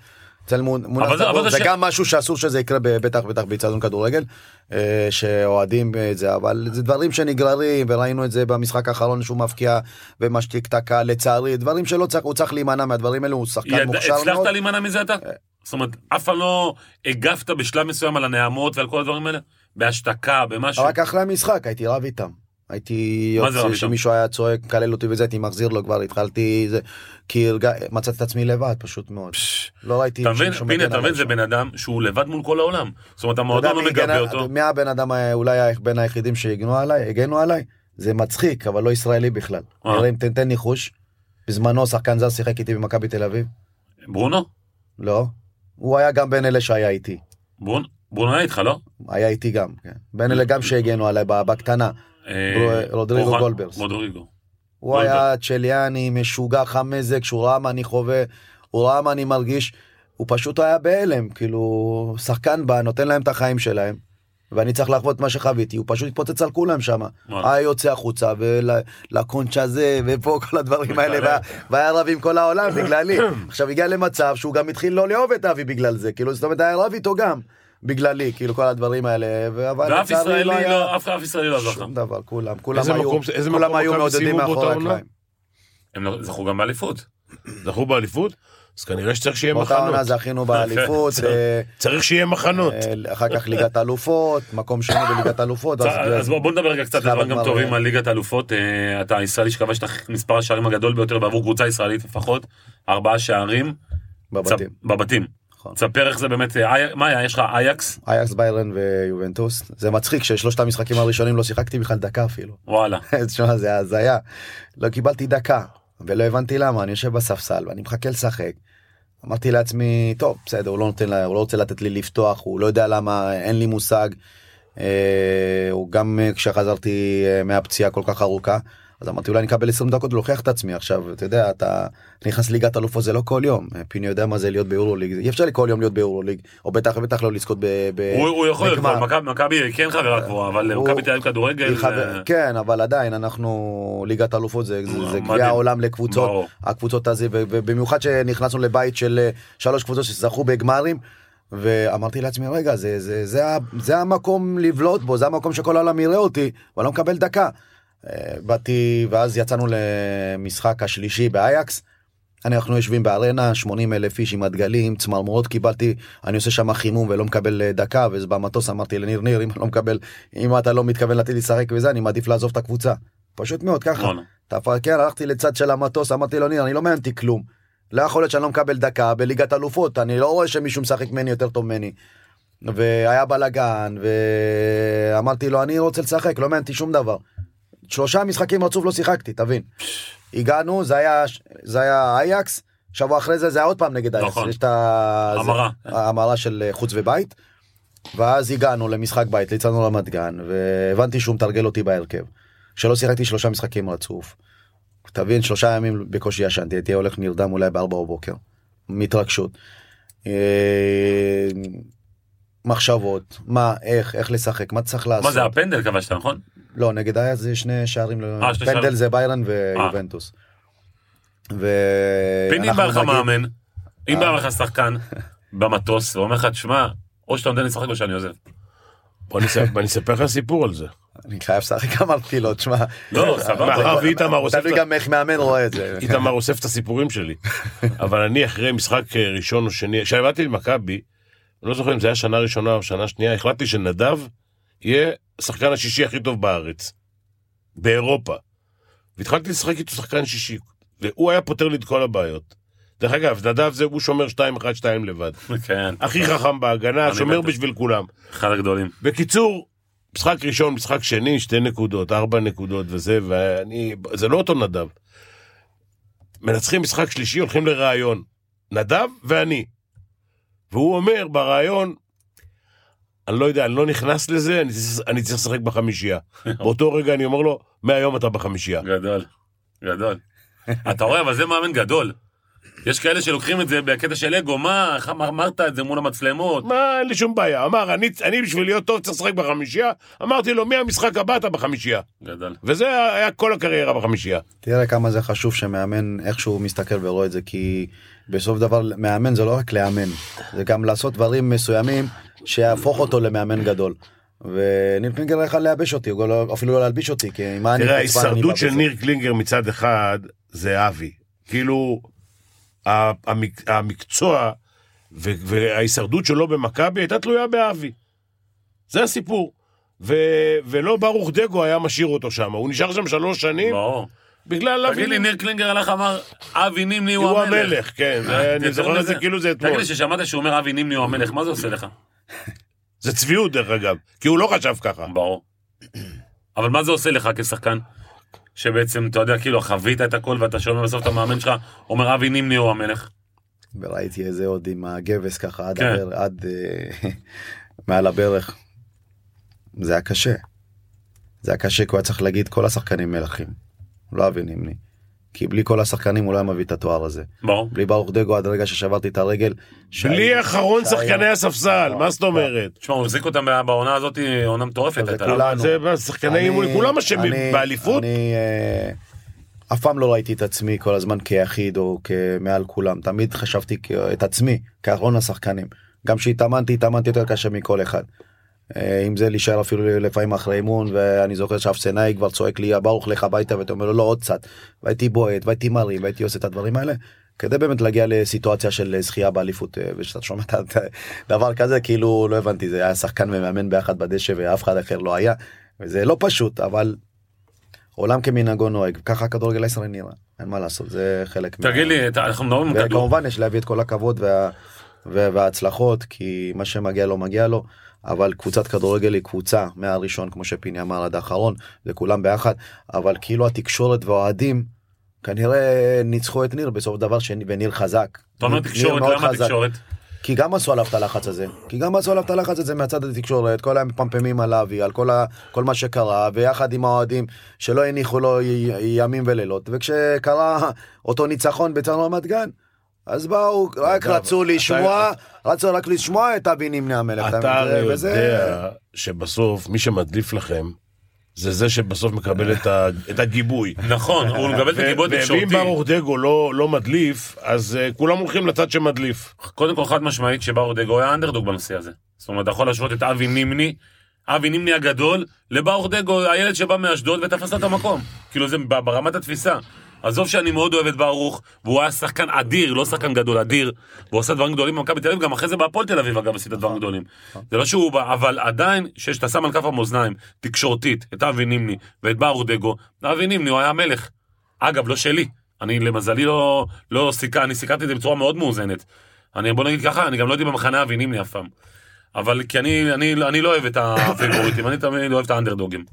אצל מונ- מונס אבל זה- גם משהו שאסור שזה יקרה בטח בטח באיצטדיון כדורגל, אה, שאוהדים את זה, אבל זה דברים שנגררים, וראינו את זה במשחק האחרון שהוא מבקיע ומשתיק את הקהל, לצערי, דברים שלא צריך, הוא צריך להימנע מהדברים האלו, הוא שחקן מוכשר מאוד. הצלחת להימנע מזה אתה? זאת אומרת, אף פעם לא הגבת בשלב מסוים על הנעמות ועל כל הדברים האלה? בהשתקה, במשהו? רק אחרי המשחק הייתי רב איתם. הייתי יוצא, איתם? שמישהו היה צועק, מקלל אותי וזה, הייתי מחזיר לו כבר, התחלתי זה, כי הרגע, מצאתי את עצמי לבד פשוט מאוד. לא ראיתי אתה מבין, אתה מבין, זה. בן אדם שהוא לבד מול כל העולם. זאת אומרת, המועדון לא מגבה אותו. מי הבן אדם ה- אולי בין היחידים שהגנו עליי, הגנו עליי? זה מצחיק, אבל לא ישראלי בכלל. אה. נראה אם תן תן ניחוש. בזמנו שחקן זר שיחק איתי במכבי תל אביב? ברונו? לא. הוא היה גם בין אלה שהיה איתי. ברונו היה איתך, לא? היה איתי גם, כן. בין אלה גם שהגנו עליי בקטנה. אה, רודריגו גולדברס. רודריגו. הוא. היה צ'ליאני, משוגע, חמזק, שהוא ראה מה אני חווה, הוא ראה מה אני מרגיש, הוא פשוט היה בהלם, כאילו, שחקן בא, נותן להם את החיים שלהם, ואני צריך לחוות מה שחוויתי, הוא פשוט התפוצץ על כולם שם. היה יוצא החוצה, ולקונצ' הזה, ופה כל הדברים האלה, והיה רב עם כל העולם בגללי. עכשיו הגיע למצב שהוא גם התחיל לא לאהוב את אבי בגלל זה, כאילו, זאת אומרת, היה רב איתו גם. בגללי, כאילו כל הדברים האלה, אבל ואף ישראלי לא היה לא, אף אף ישראלי לא זכה. שום דבר, כולם, כולם איזה היו, מקום- איזה כולם מקום היו מעודדים מאחורי? הקלעים. הם לא- זכו גם באליפות. זכו באליפות? אז כנראה שצריך שיהיה באותה עונה מחנות. זכינו באליפות, אה, צריך שיהיה מחנות. אה, אחר כך ליגת אלופות, מקום שני בליגת אלופות. אז בוא נדבר רגע קצת דברים גם טובים על ליגת האלופות. אה, אתה הישראלי שכבש את מספר השערים הגדול ביותר בעבור קבוצה ישראלית לפחות. ארבעה שערים. בבתים. בבתים. נכון. תספר איך זה באמת, אה, מה היה? יש לך אייקס? אייקס ביירן ויובנטוס. זה מצחיק ששלושת המשחקים הראשונים לא שיחקתי בכלל דקה אפילו. וואלה. תשמע, זה הזיה. לא קיבלתי דקה, ולא הבנתי למה, אני יושב בספסל ואני מחכה לשחק. אמרתי לעצמי, טוב, בסדר, הוא לא נותן, לה- הוא לא רוצה לתת לי לפתוח, הוא לא יודע למה, אין לי מושג. אה, הוא גם אה, כשחזרתי מהפציעה כל כך ארוכה, אז אמרתי אולי אני אקבל 20 דקות ולהוכיח את עצמי עכשיו, אתה יודע, אתה נכנס ליגת אלופות זה לא כל יום, אה, פיני יודע מה זה להיות ביורוליג, אי אפשר לי כל יום להיות ביורוליג, או בטח בטח לא לזכות ב... ב- הוא הוא יכול מכבי- כן חברה קבועה, אבל מכבי תל אביב כדורגל, זה- כן אבל עדיין אנחנו ליגת אלופות זה. גביע העולם לקבוצות. הקבוצות הזה ובמיוחד שנכנסנו לבית של אה, שלוש קבוצות שזכו בגמרים ואמרתי לעצמי, רגע, זה, זה, זה, זה המקום לבלוט בו, זה המקום שכל העולם יראה אותי, ואני לא מקבל דקה. אה, באתי, ואז יצאנו למשחק השלישי באייקס. אנחנו יושבים בארנה, 80 אלף איש עם הדגלים, צמרמורות קיבלתי, אני עושה שם חימום ולא מקבל אה, דקה, ובמטוס אמרתי לניר, ניר, אם לא מקבל, אם אתה לא מתכוון לתת לי לשחק וזה, אני מעדיף לעזוב את הקבוצה. פשוט מאוד, ככה. כן, הלכתי לצד של המטוס, אמרתי לו, ניר, אני לא מעניין אותי כלום. לא יכול להיות שאני לא מקבל דקה בליגת אלופות, אני לא רואה שמישהו משחק ממני יותר טוב ממני. והיה בלאגן, ואמרתי לו, אני רוצה לשחק, לא מעניין שום דבר. שלושה משחקים רצוף לא שיחקתי, תבין. הגענו, זה היה, זה היה אייקס, שבוע אחרי זה זה היה עוד פעם נגד אייקס. נכון. יש את ההמרה של אה, חוץ ובית. ואז הגענו למשחק בית, יצאנו רמת גן, והבנתי שהוא מתרגל אותי בהרכב. שלא שיחקתי שלושה משחקים רצוף. תבין, שלושה ימים בקושי ישנתי, הייתי הולך נרדם אולי בארבע בבוקר. מהתרגשות. אה, מחשבות, מה, איך, איך לשחק, מה צריך לעשות. מה זה הפנדל כבשת נכון? לא, נגד אייס זה שני שערים, אה, שני פנדל שערים. זה ביירן ויובנטוס. ו... פיני בא לך מאמן, אם אה. בא לך שחקן במטוס ואומר לך תשמע או שאתה נותן לי לשחק או שאני עוזב. בוא אני אספר- אני אספר לך סיפור על זה. אני חייב לשחק, אמרתי לו, תשמע, לא סבבה. מאחר ואיתמר אוסף תלוי גם איך מאמן רואה את זה. איתמר אוסף את הסיפורים שלי. אבל אני אחרי משחק אה, ראשון או שני, כשעבדתי למכבי, אני לא זוכר אם זה היה שנה ראשונה או שנה שנייה, החלטתי שנדב יהיה השחקן השישי הכי טוב בארץ. באירופה. והתחלתי לשחק איתו שחקן שישי, והוא היה פותר לי את כל הבעיות. דרך אגב, נדב זה, הוא שומר 2-1-2 לבד. כן, הכי חכם בהגנה, שומר. בשביל כולם. אחד הגדולים. בקיצור, משחק ראשון, משחק שני, שתי נקודות, ארבע נקודות וזה, ואני, זה לא אותו נדב. מנצחים משחק שלישי, הולכים לראיון. נדב ואני. והוא אומר בראיון, אני לא יודע, אני לא נכנס לזה, אני צריך, אני צריך לשחק בחמישייה. באותו רגע אני אומר לו, מהיום אתה בחמישייה. גדול, גדול. אתה רואה, אבל זה מאמן גדול. יש כאלה שלוקחים את זה בקטע של אגו, מה, איך אמר- אמרת את זה מול המצלמות? מה, אין לי שום בעיה. אמר, אני, אני בשביל להיות טוב צריך לשחק בחמישייה. אמרתי לו, מהמשחק הבא אתה בחמישייה. גדול. וזה היה כל הקריירה בחמישייה. תראה כמה זה חשוב שמאמן איכשהו מסתכל ורואה את זה כי בסוף דבר מאמן זה לא רק לאמן זה גם לעשות דברים מסוימים שיהפוך אותו למאמן גדול. וניר קלינגר יכל לייבש אותי או לא- אפילו לא להלביש אותי כי מה אני תראה, ההישרדות של. ניר קלינגר מצד אחד זה אבי. כאילו, המק- המקצוע וההישרדות שלו במכבי הייתה תלויה באבי. זה הסיפור. ו- ולא ברוך דגו היה משאיר אותו שם, הוא נשאר שם שלוש שנים ברור. בגלל אבי. תגיד לי, ניר קלינגר הלך אמר, אבי נימני הוא הוא המלך. המלך, כן, זה- אה, אני זוכר את. זה כאילו זה אתמול. תגיד לי, ששמעת שהוא אומר אבי נימני הוא המלך, מה זה עושה לך? זה צביעות דרך אגב, כי הוא לא חשב ככה. ברור. אבל מה זה עושה לך כשחקן? שבעצם, אתה יודע, כאילו, חווית את הכל ואתה שומע בסוף את המאמן שלך, אומר אבי נימני הוא המלך. וראיתי איזה עוד עם הגבס ככה עד, כן. הבר, עד אה, מעל הברך. זה היה קשה. זה היה קשה כי הוא היה צריך להגיד כל השחקנים מלכים. לא אבי נימני. כי בלי כל השחקנים הוא לא היה מביא את התואר הזה. ברור. בלי ברוך דגו עד הרגע ששברתי את הרגל. בלי אחרון שחקני הספסל, לא, מה זאת אומרת? תשמע, הוא החזיק אותם בעונה הזאת, עונה מטורפת. זה הייתה. כולנו. זה שחקני אימון, כולם אשמים באליפות. אני אה, אף פעם לא ראיתי את עצמי כל הזמן כיחיד או כמעל כולם. תמיד חשבתי את עצמי כאחרון השחקנים. גם כשהתאמנתי, התאמנתי יותר קשה מכל אחד. אה, אם זה להישאר אפילו לפעמים אחרי אימון ואני זוכר שאפסנאי כבר צועק לי ברוך לך הביתה ואתה אומר לו לא עוד קצת והייתי בועט והייתי מרים והייתי עושה את הדברים האלה כדי באמת להגיע לסיטואציה של זכייה באליפות אה, ושאתה שומע את ה- דבר כזה כאילו לא הבנתי זה היה שחקן ומאמן ביחד בדשא ואף אחד אחר לא היה וזה לא פשוט אבל עולם כמנהגו נוהג ככה הכדורגל הישראלי נראה אין מה לעשות זה חלק מה- תגיד לי, אתה- אנחנו מדברים. וכמובן יש להביא את כל הכבוד וה, וההצלחות כי מה שמגיע לו מגיע לו אבל קבוצת כדורגל היא קבוצה מהראשון כמו שפיני אמר עד האחרון וכולם ביחד אבל כאילו התקשורת והאוהדים כנראה ניצחו את ניר בסוף דבר שני וניר חזק. אתה אומר תקשורת, למה. תקשורת? כי גם עשו עליו את הלחץ הזה כי גם עשו עליו את הלחץ הזה מהצד התקשורת כל היום מפמפמים על אבי על כל, ה, כל מה שקרה ויחד עם האוהדים שלא הניחו לו י- ימים ולילות וכשקרה אותו ניצחון בצד רמת גן אז באו רק רצו לשמוע רצו רק לשמוע את אבי נמני המלך אתה הרי יודע שבסוף מי שמדליף לכם זה זה שבסוף מקבל את ה- את הגיבוי. נכון, הוא מקבל את הגיבוי ו- ואם התקשורתי. ברוך דגו לא לא מדליף, אז אה, כולם הולכים לצד שמדליף. קודם כל חד משמעית שברוך דגו היה אנדרדוג בנושא הזה. זאת אומרת, אתה יכול להשוות את אבי נימני, אבי נימני הגדול, לברוך דגו, הילד שבא מאשדוד ותפס לו את המקום. כאילו זה ברמת התפיסה. עזוב שאני מאוד אוהב את ברוך, והוא היה שחקן אדיר, לא שחקן גדול, אדיר, והוא עושה דברים גדולים במכבי תל אביב, גם אחרי זה בהפועל תל אביב אגב עשית דברים גדולים. זה לא שהוא בא, אבל עדיין, שאתה שם על כף המאזניים, תקשורתית, את אבי נימני ואת ברוך דגו, אבי נימני הוא היה המלך. אגב, לא שלי. אני למזלי לא, לא סיכה, אני סיכרתי את זה בצורה מאוד מאוזנת. אני, בוא נגיד ככה, אני גם לא הייתי במחנה אבי נימני אף פעם. אבל כי אני, אני, אני לא אוהב את הפיבוריטים, אני תמיד אוהב את האנדרדוגים.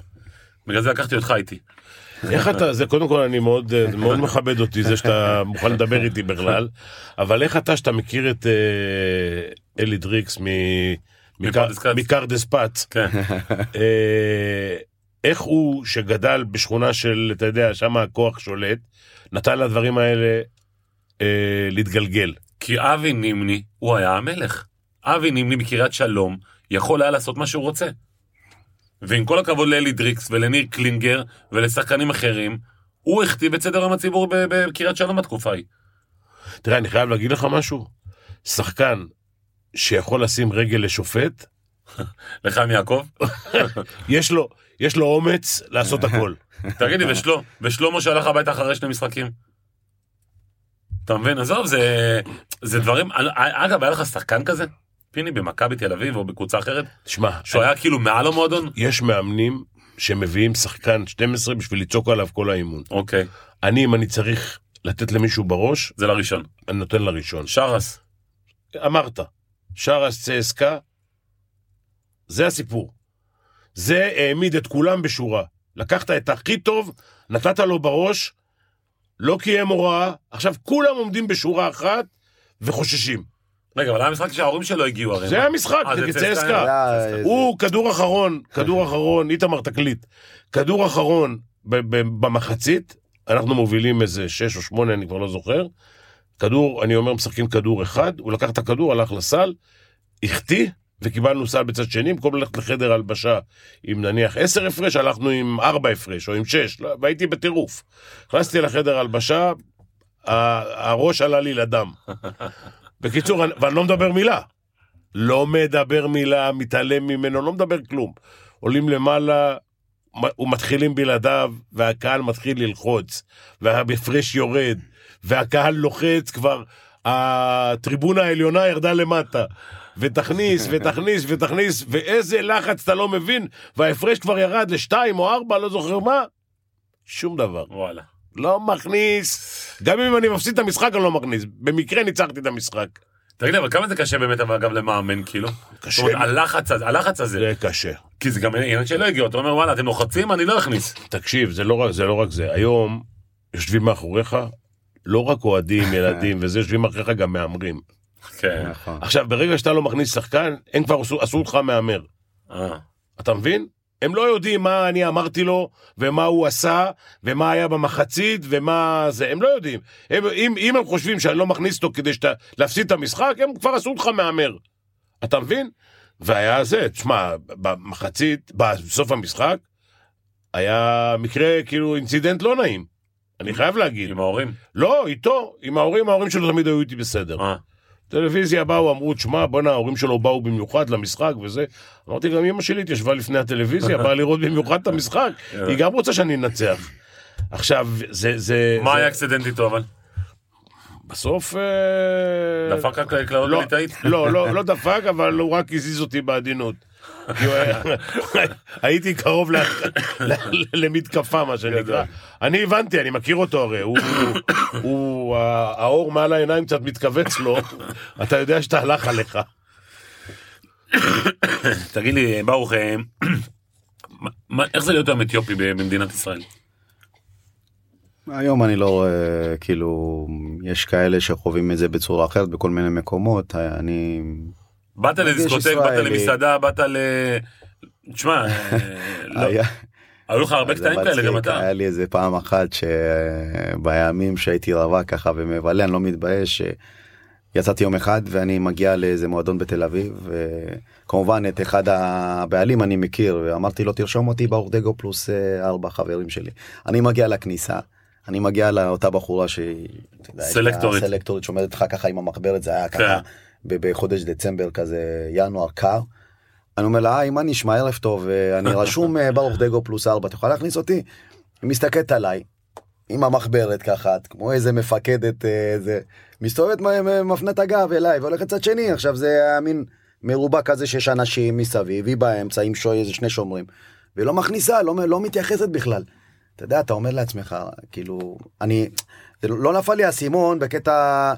בגלל זה לקחתי אותך איתי. איך אתה, זה קודם כל אני מאוד, אה, זה מאוד מכבד אותי זה שאתה מוכן לדבר איתי בכלל, אבל איך אתה שאתה מכיר את אה, אלי דריקס מ... מפרדס כץ, כן. אה, איך הוא שגדל בשכונה של, אתה יודע, שם הכוח שולט, נתן לדברים האלה אה, להתגלגל. כי אבי נימני, הוא היה המלך. אבי נימני בקריית שלום, יכול היה לעשות מה שהוא רוצה. ועם כל הכבוד לאלי דריקס ולניר קלינגר ולשחקנים אחרים, הוא הכתיב את סדר היום הציבור בקריית שלום בתקופה ההיא. תראה, אני חייב להגיד לך משהו, שחקן שיכול לשים רגל לשופט, לחיים יעקב? יש לו, יש לו אומץ לעשות הכל. תגיד לי, ושלו, ושלמה שהלך הביתה אחרי שני משחקים? אתה מבין? עזוב, זה, זה דברים... אגב, היה לך שחקן כזה? פיני במכבי תל אביב או בקבוצה אחרת? תשמע, שהוא היה כאילו מעל המועדון? יש מאמנים שמביאים שחקן 12 בשביל לצעוק עליו כל האימון. אוקיי, אני, אם אני צריך לתת למישהו בראש, זה לראשון. אני נותן לראשון. שרס. אמרת, שרס צסקה, זה הסיפור. זה העמיד את כולם בשורה. לקחת את הכי טוב, נתת לו בראש, לא קיים הוראה, עכשיו כולם עומדים בשורה אחת וחוששים. רגע, אבל היה משחק שההורים שלו הגיעו הרי. זה מה? המשחק, אה, זה נגד צסקה. היה איזה- הוא כדור אחרון, כדור אחרון, איתמר תקליט. כדור אחרון ב- ב- במחצית, אנחנו מובילים איזה שש או שמונה, אני כבר לא זוכר. כדור, אני אומר, משחקים כדור אחד, הוא לקח את הכדור, הלך לסל, החטיא, וקיבלנו סל בצד שני, במקום ללכת לחדר הלבשה עם נניח עשר הפרש, הלכנו עם ארבע הפרש, או עם שש, לא, והייתי בטירוף. נכנסתי לחדר הלבשה, ה- הראש עלה לי לדם. בקיצור, אני- ואני לא מדבר מילה. לא מדבר מילה, מתעלם ממנו, לא מדבר כלום. עולים למעלה, ומתחילים בלעדיו, והקהל מתחיל ללחוץ, וההפרש יורד, והקהל לוחץ כבר, הטריבונה העליונה ירדה למטה. ותכניס, ותכניס, ותכניס, ואיזה לחץ אתה לא מבין, וההפרש כבר ירד לשתיים או ארבע, לא זוכר מה. שום דבר. וואלה. לא מכניס. גם אם אני מפסיד את המשחק, אני לא מכניס. במקרה ניצחתי את המשחק. תגיד לי, אבל כמה זה קשה באמת, אבל אגב, למאמן, כאילו? קשה. זאת אומרת, הלחץ הזה, הלחץ הזה. זה קשה. כי זה גם עניין שלא הגיעו, אתה אומר, וואלה, אתם לוחצים, אני לא אכניס. תקשיב, זה לא, רק- זה לא רק זה. היום יושבים מאחוריך, לא רק אוהדים, ילדים וזה, יושבים מאחוריך גם מהמרים. כן. נכון. עכשיו, ברגע שאתה לא מכניס שחקן, הם כבר עשו, עשו אותך מהמר. אה. אתה מבין? הם לא יודעים מה אני אמרתי לו, ומה הוא עשה, ומה היה במחצית, ומה זה, הם לא יודעים. הם, אם, אם הם חושבים שאני לא מכניס אותו כדי שאתה, להפסיד את המשחק, הם כבר עשו אותך מהמר. אתה מבין? והיה זה, תשמע, במחצית, בסוף המשחק, היה מקרה, כאילו, אינצידנט לא נעים. אני חייב להגיד. עם ההורים. לא, איתו, עם ההורים, ההורים שלו תמיד היו איתי בסדר. אה. טלוויזיה באו, אמרו, תשמע, בואנה, ההורים שלו באו במיוחד למשחק וזה. אמרתי, גם אמא שלי התיישבה לפני הטלוויזיה, באה לראות במיוחד את המשחק. היא גם רוצה שאני אנצח. עכשיו, זה... זה מה זה- היה אקסידנטי איתו, אבל? בסוף... אה, דפק רק קלעות לא, ליטאית? לא, לא, לא דפק, אבל הוא רק הזיז אותי בעדינות. כי הוא היה- הייתי קרוב למתקפה, מה שנקרא. אני הבנתי, אני מכיר אותו הרי. הוא- האור מעל העיניים קצת מתכווץ לו, אתה יודע שאתה הלך עליך. תגיד לי, ברוך, אה, איך זה להיות היום אתיופי במדינת ישראל? היום אני לא רואה, כאילו, יש כאלה שחווים את זה בצורה אחרת בכל מיני מקומות, אני... באת לדיסקוטק, באת. למסעדה, באת ל... תשמע, אה, לא. היו לך הרבה קטעים כאלה, גם אתה. היה לי איזה פעם אחת שבימים שהייתי רווק ככה ומבלה, אני לא מתבייש, יצאתי יום אחד ואני מגיע לאיזה מועדון בתל אביב וכמובן את אחד הבעלים אני מכיר ואמרתי לו תרשום אותי באורדגו פלוס אה, ארבע חברים שלי. אני מגיע לכניסה אני מגיע לאותה בחורה שהיא סלקטורית. סלקטורית שעומדת לך ככה עם המחברת זה היה כן. ככה בחודש דצמבר כזה ינואר קר. אני אומר לה היי מה נשמע ערב טוב אה, אני רשום אה, ברוך דגו פלוס ארבע את יכולה להכניס אותי? היא מסתכלת עליי עם המחברת ככה את כמו איזה מפקדת אה, איזה מסתובבת מפנה את הגב אליי והולכת צד שני עכשיו זה היה מין מרובע כזה שיש אנשים מסביב היא באמצע עם שוי איזה שני שומרים ולא מכניסה לא, לא מתייחסת בכלל. אתה יודע אתה אומר לעצמך כאילו אני זה לא נפל לי האסימון בקטע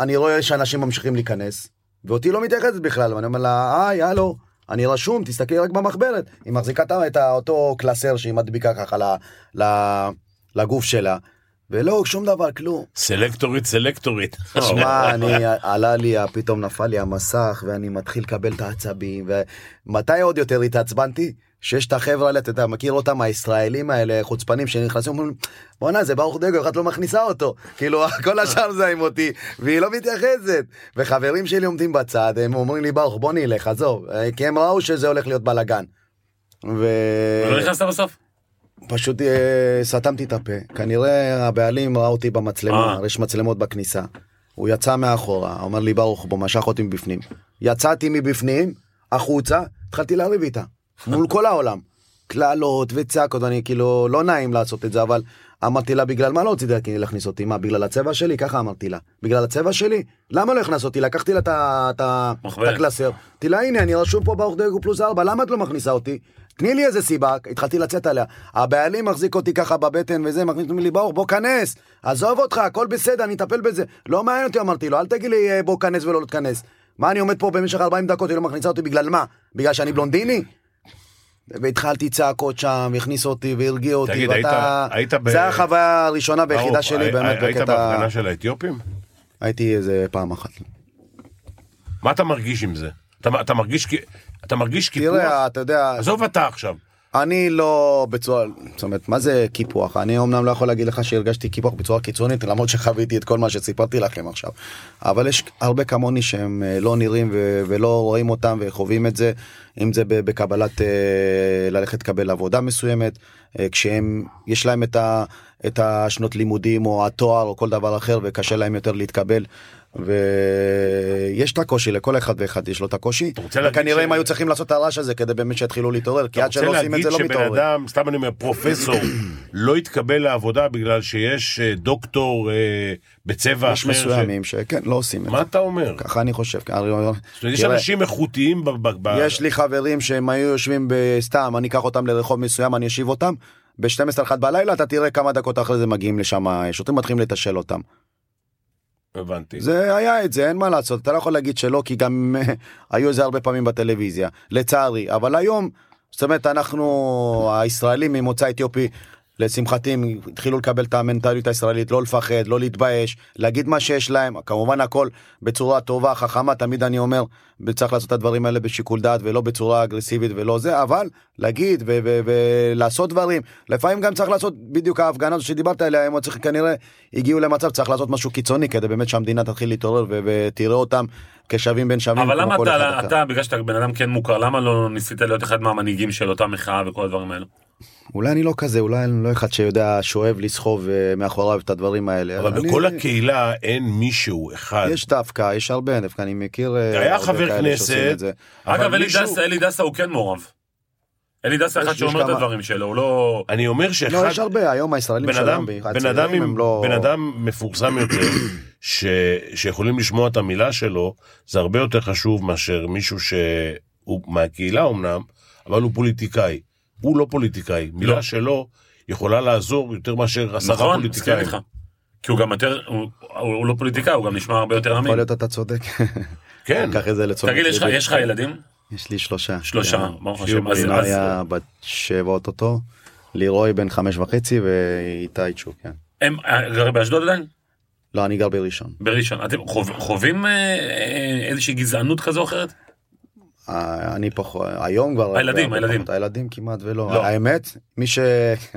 שאני רואה שאנשים ממשיכים להיכנס ואותי לא מתייחסת בכלל ואני אומר לה היי הלו אני רשום תסתכלי רק במחברת היא מחזיקה את אותו קלסר שהיא מדביקה ככה לגוף שלה ולא שום דבר כלום. סלקטורית סלקטורית. שמע, אני, עלה לי, פתאום נפל לי המסך, ואני מתחיל לקבל את העצבים, ומתי עוד יותר התעצבנתי? שיש את החבר'ה האלה, אתה מכיר אותם, הישראלים האלה, חוצפנים, שנכנסים, אומרים, בואנה, זה ברוך דגו, את לא מכניסה אותו? כאילו, כל השאר זה עם אותי, והיא לא מתייחסת. וחברים שלי עומדים בצד, הם אומרים לי, ברוך, בוא נלך, עזוב, כי הם ראו שזה הולך להיות בלאגן. ו... ולא נכנסת בסוף? פשוט אה, סתמתי את הפה. כנראה הבעלים ראה אותי במצלמה, אה. יש מצלמות בכניסה. הוא יצא מאחורה, אומר לי ברוך בוא, משך אותי מבפנים. יצאתי מבפנים, החוצה, התחלתי לריב איתה. מול כל העולם. קללות וצעקות, אני כאילו, לא נעים לעשות את זה, אבל אמרתי לה, בגלל מה לא רציתי להכניס אותי? מה, בגלל הצבע שלי? ככה אמרתי לה. בגלל הצבע שלי? למה לא הכנסת אותי? לקחתי לה את. הקלסר. אמרתי לה, הנה, אני רשום פה באור דגו פלוס ארבע, למה את לא מכניסה אותי? תני לי איזה סיבה, התחלתי לצאת עליה. הבעלים מחזיק אותי ככה בבטן וזה, מכניס לי, ברוך, בוא כנס, עזוב אותך, הכל בסדר, אני אטפל בזה. לא מעניין אותי, אמרתי לו, אל תגיד לי אה, בוא כנס ולא לא תכנס. מה, אני עומד פה במשך 40 דקות, היא לא מכניסה אותי בגלל מה? בגלל שאני בלונדיני? והתחלתי צעקות שם, הכניס אותי והרגיע אותי, תגיד, ואתה... היית- היית ב- זה החוויה הראשונה והיחידה שלי הי- באמת היית בקטע... בהפגנה של האתיופים? הייתי איזה פעם אחת. מה אתה מרגיש עם זה? אתה, אתה מרגיש. אתה מרגיש קיפוח? תראה, אתה יודע, עזוב אתה עכשיו. אני לא בצורה, זאת אומרת, מה זה קיפוח? אני אמנם לא יכול להגיד לך שהרגשתי קיפוח בצורה קיצונית, למרות שחוויתי את כל מה שסיפרתי לכם עכשיו. אבל יש הרבה כמוני שהם אה, לא נראים ו- ולא רואים אותם וחווים את זה, אם זה בקבלת, אה, ללכת לקבל עבודה מסוימת, אה, כשהם, יש להם את, ה, את השנות לימודים או התואר או כל דבר אחר וקשה להם יותר להתקבל. ויש את הקושי לכל אחד ואחד יש לו את הקושי רוצה להגיד וכנראה הם היו צריכים לעשות את הרעש הזה כדי באמת שיתחילו להתעורר כי אתה עד שלא רוצה עושים את להגיד זה לא שבן מתעוררים. אדם, סתם אני אומר, פרופסור, לא יתקבל לעבודה בגלל שיש אה, דוקטור אה, בצבע יש אחר? ש- מסוימים שכן לא עושים את מה זה. אתה אומר? ככה אני חושב. יש אנשים איכותיים ב... יש לי חברים שהם היו יושבים בסתם אני אקח אותם לרחוב מסוים אני אשיב אותם. ב-12 אחת בלילה אתה תראה כמה דקות אחרי זה מגיעים לשם שוטרים מתחילים לתשאל אותם. הבנתי. זה היה את זה אין מה לעשות אתה לא יכול להגיד שלא כי גם אה, היו זה הרבה פעמים בטלוויזיה לצערי אבל היום זאת אומרת אנחנו הישראלים ממוצא אתיופי לשמחתי הם התחילו לקבל את המנטליות הישראלית לא לפחד לא להתבייש להגיד מה שיש להם כמובן הכל בצורה טובה חכמה תמיד אני אומר צריך לעשות את הדברים האלה בשיקול דעת ולא בצורה אגרסיבית ולא זה אבל להגיד ולעשות דברים לפעמים גם צריך לעשות בדיוק ההפגנה הזו שדיברת עליה הם צריך כנראה הגיעו למצב צריך לעשות משהו קיצוני כדי באמת שהמדינה תתחיל להתעורר ותראה אותם כשווים בין שווים. אבל למה אתה, אחר. אתה, בגלל שאתה בן אדם כן מוכר, למה לא ניסית להיות אחד מהמנהיגים של אותה מחאה וכל הדברים האלו? אולי אני לא כזה אולי אני לא אחד שיודע שאוהב לסחוב אה, מאחוריו את הדברים האלה. אבל אני- בכל הקהילה אין מישהו אחד. יש דווקא יש הרבה דווקא אני מכיר אה, היה חבר כנסת, אגב, אלי מישהו- דסה, אלי דסה הוא כן מעורב. אלי דסה אחד שאומר את הדברים שלו, הוא לא... אני אומר לא שאחד... יש הרבה היום הישראלים שלנו במיוחד בן אדם, עם, לא בן אדם מפורסם יותר, ש, שיכולים לשמוע את המילה שלו, זה הרבה יותר חשוב מאשר מישהו שהוא מהקהילה אמנם, אבל הוא פוליטיקאי. הוא לא פוליטיקאי. מילה לא. שלו יכולה לעזור יותר מאשר עשרה נכון, מסכים פוליטיקאים. איתך. כי הוא גם יותר, הוא- הוא לא פוליטיקאי, הוא גם נשמע הרבה יותר אמין. יכול להיות אתה צודק. כן, קח את זה לתשומת תגיד, יש לך- ילדים? יש לי שלושה. שלושה, כן. ברוך השם. אז- היה בת שבע אוטוטו, לירוי בן חמש וחצי ואיתי צ'וק, כן. הם גרים באשדוד עדיין? לא, אני גר בראשון. בראשון. אתם חווים אה, אה, איזושהי גזענות כזו או אחרת? אני פחות, היום כבר... הילדים, הילדים. הילדים כמעט ולא. לא. האמת, מי ש...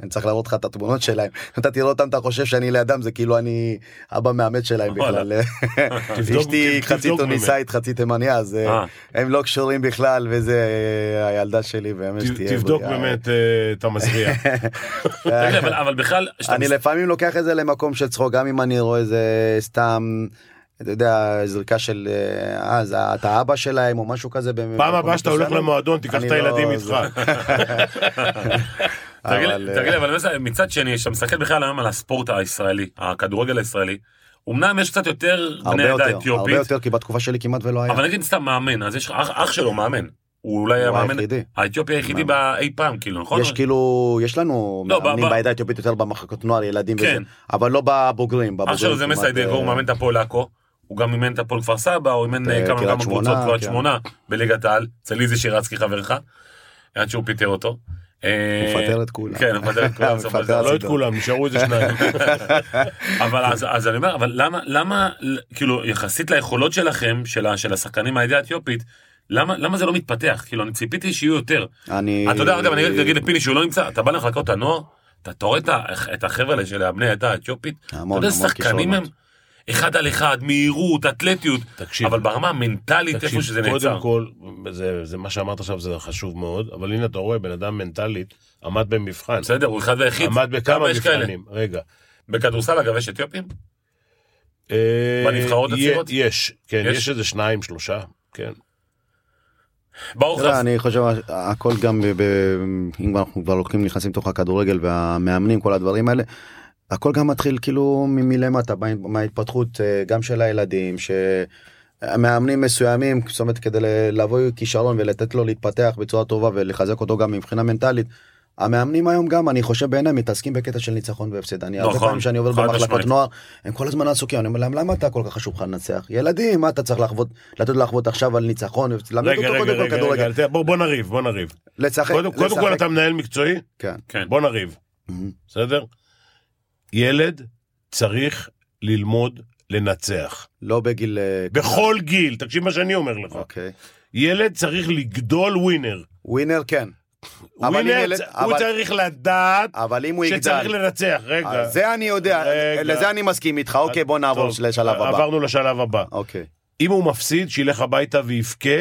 אני צריך להראות לך את התמונות שלהם. אתה תראה אותם, אתה חושב שאני לידם, זה כאילו אני אבא מאמץ שלהם. בכלל. אשתי חצי באמת. תוניסאית, חצי תימניה, אז אה, אה. הם לא קשורים בכלל, וזה אה, הילדה שלי, באמת ת- שתהיה תבדוק. באמת את המזריע. אבל- בכלל, אני לפעמים לוקח את זה למקום של צחוק, גם אם אני רואה איזה סתם, אתה יודע, זריקה של, אה, זה- אתה אבא שלהם או משהו כזה. פעם הבאה שאתה הולך. למועדון, תיקח את הילדים לא- איתך. תגיד אבל, לי- אה, אבל מצד- שני, כשאתה מסתכל בכלל היום על הספורט הישראלי, הכדורגל הישראלי, אמנם יש קצת יותר בני עדה יותר, הרבה אתיופית, יותר, כי בתקופה שלי כמעט ולא היה. אבל נגיד סתם מאמן, אז יש לך אח שלו מאמן. הוא אולי הוא המאמן היחידי. האתיופי היחידי. באי פעם, כאילו, נכון? יש כאילו, יש לנו לא, מאמנים בעדה האתיופית יותר במחלקות נוער, ילדים וזה, כן. אבל לא בבוגרים. אח שלו זה בבוגרים מסי כמעט, דגו, הוא אה, מאמן את הפועל עכו. הוא גם אימן את הפועל כפר סבא, הוא אימן אה, אה, כמה קריית כמה שמונה, קבוצות קריית כן. שמונה בליגת העל, אצל איזי שירצקי חברך, עד שהוא פיטר אותו. אה, הוא מפטר את כולם. כן, הוא מפטר את כולם. לא את כולם, נשארו איזה שניים. אבל אז, אז אני אומר, אבל למה, למה, כאילו, יחסית ליכולות שלכם, של, השחקנים מהעדה האתיופית, למה, למה זה לא מתפתח? כאילו, אני ציפיתי שיהיו יותר. אני... אתה יודע, אגב, אני אגיד- לפיני שהוא לא נמצא, אתה בא למחלקות הנוער, אתה רואה את החבר'ה של הבני העדה האתיופית, אתה המון, יודע, המון שחקנים הם כישרונות. אחד על אחד, מהירות, אתלטיות, תקשיב. אבל ברמה המנטלית, איפה תקשיב, שזה קודם נעצר. כל, זה, זה מה שאמרת עכשיו זה חשוב מאוד, אבל הנה אתה רואה, בן אדם מנטלית עמד במבחן. בסדר, הוא אחד ויחיד. עמד בכמה? מבחנים. רגע. בכדורסל, אגב, יש אתיופים? אה, בנבחרות הצעירות? יש, כן, יש? יש איזה שניים, שלושה, כן. ברוך תראה, לך. אני חושב הכל גם ב, ב, אם אנחנו כבר לוקחים נכנסים לתוך הכדורגל והמאמנים כל הדברים האלה. הכל גם מתחיל כאילו מלמטה מה- מההתפתחות אה, גם של הילדים שמאמנים מסוימים זאת אומרת כדי לבוא עם כישרון ולתת לו להתפתח בצורה טובה ולחזק אותו גם מבחינה מנטלית. המאמנים היום גם אני חושב בעיניי מתעסקים בקטע של ניצחון והפסד אני הרבה נכון, פעמים שאני עובר במחלקות. נוער הם כל הזמן עסוקים אני אומר להם למה אתה כל כך חשוב לך לנצח ילדים מה אתה צריך לחוות לתת לחוות עכשיו על ניצחון רגע, רגע, רגע, בוא נריב, בוא נריב. קודם כל. אתה מנהל מקצועי, כן. בוא נריב. בסדר? ילד צריך ללמוד לנצח. לא בגיל אה, בכל גיל, תקשיב מה שאני אומר לך. אוקיי ילד צריך לגדול ווינר. ווינר כן אבל ווינר, ילד- הוא אבל- צריך לדעת אבל אם הוא שצריך יגדל לנצח. רגע. זה אני יודע רגע. לזה אני מסכים איתך אוקיי בוא נעבור טוב, לשלב הבא עברנו לשלב הבא. אוקיי אם הוא מפסיד, שילך הביתה ויבכה,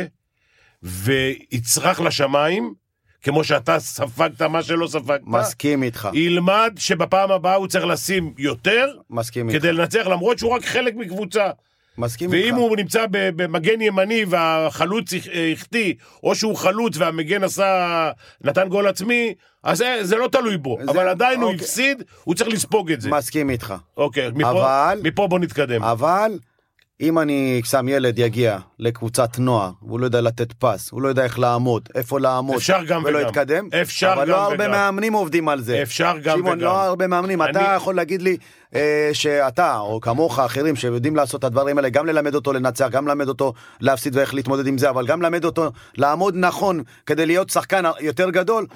ויצרח לשמיים, כמו שאתה ספגת מה שלא ספגת. מסכים איתך ילמד שבפעם הבאה הוא צריך לשים יותר, מסכים איתך כדי לנצח, למרות שהוא רק חלק מקבוצה. מסכים איתך ואם הוא נמצא במגן ימני והחלוץ הח- החטיא, או שהוא חלוץ והמגן עשה, נתן גול עצמי, אז זה, זה לא תלוי בו. זה- אבל עדיין הוא אוקיי. הפסיד, הוא צריך לספוג את זה. מסכים איתך אוקיי, מפה, אבל- מפה בוא נתקדם. אבל אם אני שם ילד יגיע לקבוצת נוער והוא לא יודע לתת פס הוא לא יודע איך לעמוד איפה לעמוד אפשר גם ולא וגם. יתקדם אפשר אבל גם לא הרבה וגם. מאמנים עובדים על זה אפשר גם שמעון וגם. לא הרבה מאמנים אתה אני- יכול להגיד לי אה, שאתה או כמוך אחרים שיודעים לעשות את הדברים האלה גם ללמד אותו לנצח גם ללמד אותו להפסיד ואיך להתמודד עם זה אבל גם ללמד אותו לעמוד נכון כדי להיות שחקן יותר גדול.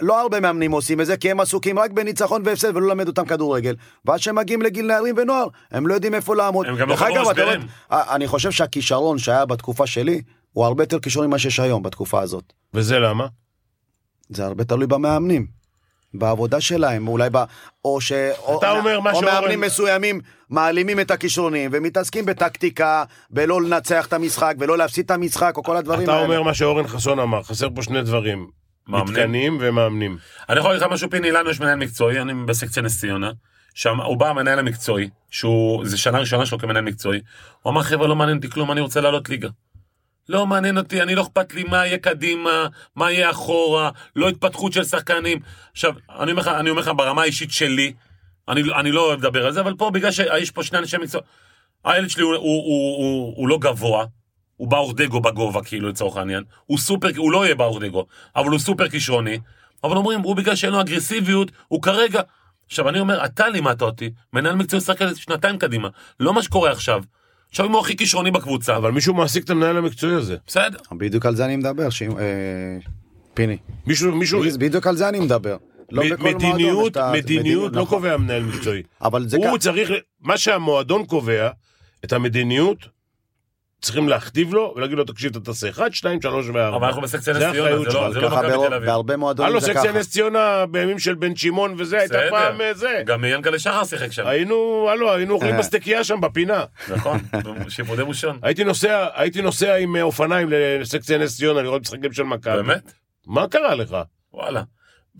לא הרבה מאמנים עושים את זה כי הם עסוקים רק בניצחון והפסד ולא ללמד אותם כדורגל ואז שהם מגיעים לגיל נערים ונוער הם לא יודעים איפה לעמוד. הם גם לא אתה. רואה, אה, אני חושב שהכישרון שהיה בתקופה שלי הוא הרבה יותר כישרון ממה שיש היום בתקופה הזאת. וזה למה? זה הרבה תלוי במאמנים. בעבודה שלהם אולי ב... או ש... או, אתה אומר מה או שאורן- מאמנים מסוימים מעלימים את הכישרונים ומתעסקים בטקטיקה ולא לנצח את המשחק ולא להפסיד את המשחק או כל הדברים אתה האלה. אומר מה שאורן חסון אמר, חסר פה שני דברים. מאמנים. מתקנים ומאמנים. אני יכול להגיד לך משהו פיני, לנו יש מנהל מקצועי, אני בסקציה נס ציונה, שם הוא בא המנהל המקצועי, שהוא, זה שנה ראשונה שלו כמנהל מקצועי, הוא אמר חבר'ה לא מעניין אותי כלום, אני רוצה לעלות ליגה. לא מעניין אותי, אני לא אכפת לי מה יהיה קדימה, מה יהיה אחורה, לא התפתחות של שחקנים. עכשיו, אני אומר לך, אני אומר לך ברמה האישית שלי, אני, אני לא אוהב לדבר על זה, אבל פה בגלל שיש פה שני אנשי מקצוע, הילד שלי הוא, הוא, הוא, הוא, הוא לא גבוה, הוא באורדגו בגובה כאילו לצורך העניין, הוא סופר, הוא לא יהיה באורדגו, אבל הוא סופר כישרוני, אבל אומרים, הוא בגלל שאין לו אגרסיביות, הוא כרגע... עכשיו אני אומר, אתה לימדת אותי, מנהל מקצועי זה שנתיים קדימה, לא מה שקורה עכשיו. עכשיו אם הוא הכי כישרוני בקבוצה, אבל מישהו מעסיק את המנהל המקצועי הזה. בסדר. בדיוק על זה אני מדבר, ש... אה... פיני. מישהו, מישהו, בדיוק על זה אני מדבר. לא מ- בכל מדיניות, את ה- מדיניות לא נכון. קובע מנהל מקצועי. אבל זה הוא ככה. צריך, מה שהמועדון קובע, את המדיניות, צריכים להכתיב לו ולהגיד לו, תקשיב, אתה תעשה 1, 2, 3 ו-4. אבל אנחנו בסקציה נס ציונה, זה לא לא מכבי תל אביב. בהרבה מועדונים הלו, זה סקציה ככה. נס ציונה בימים של בן שמעון וזה, הייתה. פעם אה, זה. גם ינקלה שחר שיחק שם, היינו, הלו, היינו אוכלים אה. בסטקייה שם בפינה. נכון? שיפודי מושון. הייתי נוסע, עם אה, אופניים לסקציה נס ציונה לראות משחקים של מכבי. באמת? מה קרה לך? וואלה.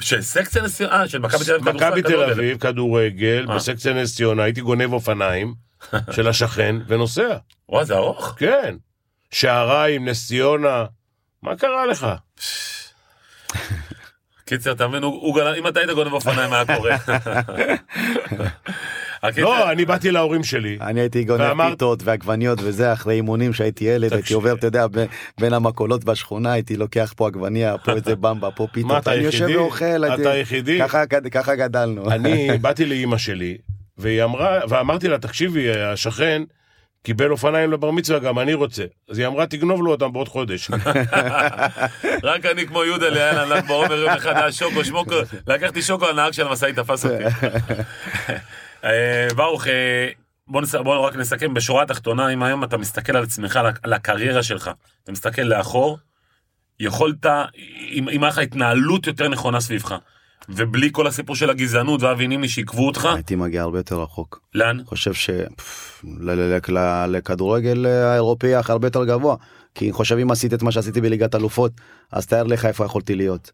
של סקציה נס ציונה, של מכבי תל אביב כדורסל, מכבי תל כדורגל. אביב, כדורגל. בסקציה נס ציונה, הייתי גונב אופניים של השכן ונוסע. וואי, זה ארוך. כן. שעריים, נס ציונה, מה קרה לך? קיצר, אתה מבין, אם אתה היית גונב אופניים, מה היה קורה? לא, אני באתי להורים שלי. אני הייתי גונב פיתות ועגבניות וזה אחרי אימונים שהייתי ילד הייתי. עובר אתה יודע ב- בין המכולות בשכונה הייתי לוקח פה עגבניה פה איזה במבה פה מה, פיתות אתה אני יושב? ואוכל אתה גד- ככה גדלנו אני באתי לאימא שלי, והיא אמרה, ואמרתי לה, תקשיבי, השכן קיבל אופניים לבר מצווה, גם אני רוצה. אז היא אמרה, תגנוב לו אותם בעוד חודש. רק אני כמו יהודה ליאללה, ל"ג בעומר יום אחד היה שוקו, שמוקו, לקחתי שוקו, הנהג של המשאית תפס אותי. אה, ברוך, אה, בוא נס- בוא רק נסכם בשורה התחתונה, אם היום אתה מסתכל על עצמך, על הקריירה שלך, אתה מסתכל לאחור, יכולת, אם היה לך התנהלות יותר נכונה סביבך, ובלי כל הסיפור של הגזענות והאבינימי שעיכבו אותך, הייתי מגיע הרבה יותר רחוק לאן? חושב שלכדורגל האירופאי היה הרבה יותר גבוה כי חושב אם עשיתי את מה שעשיתי בליגת אלופות אז תאר לך איפה יכולתי להיות.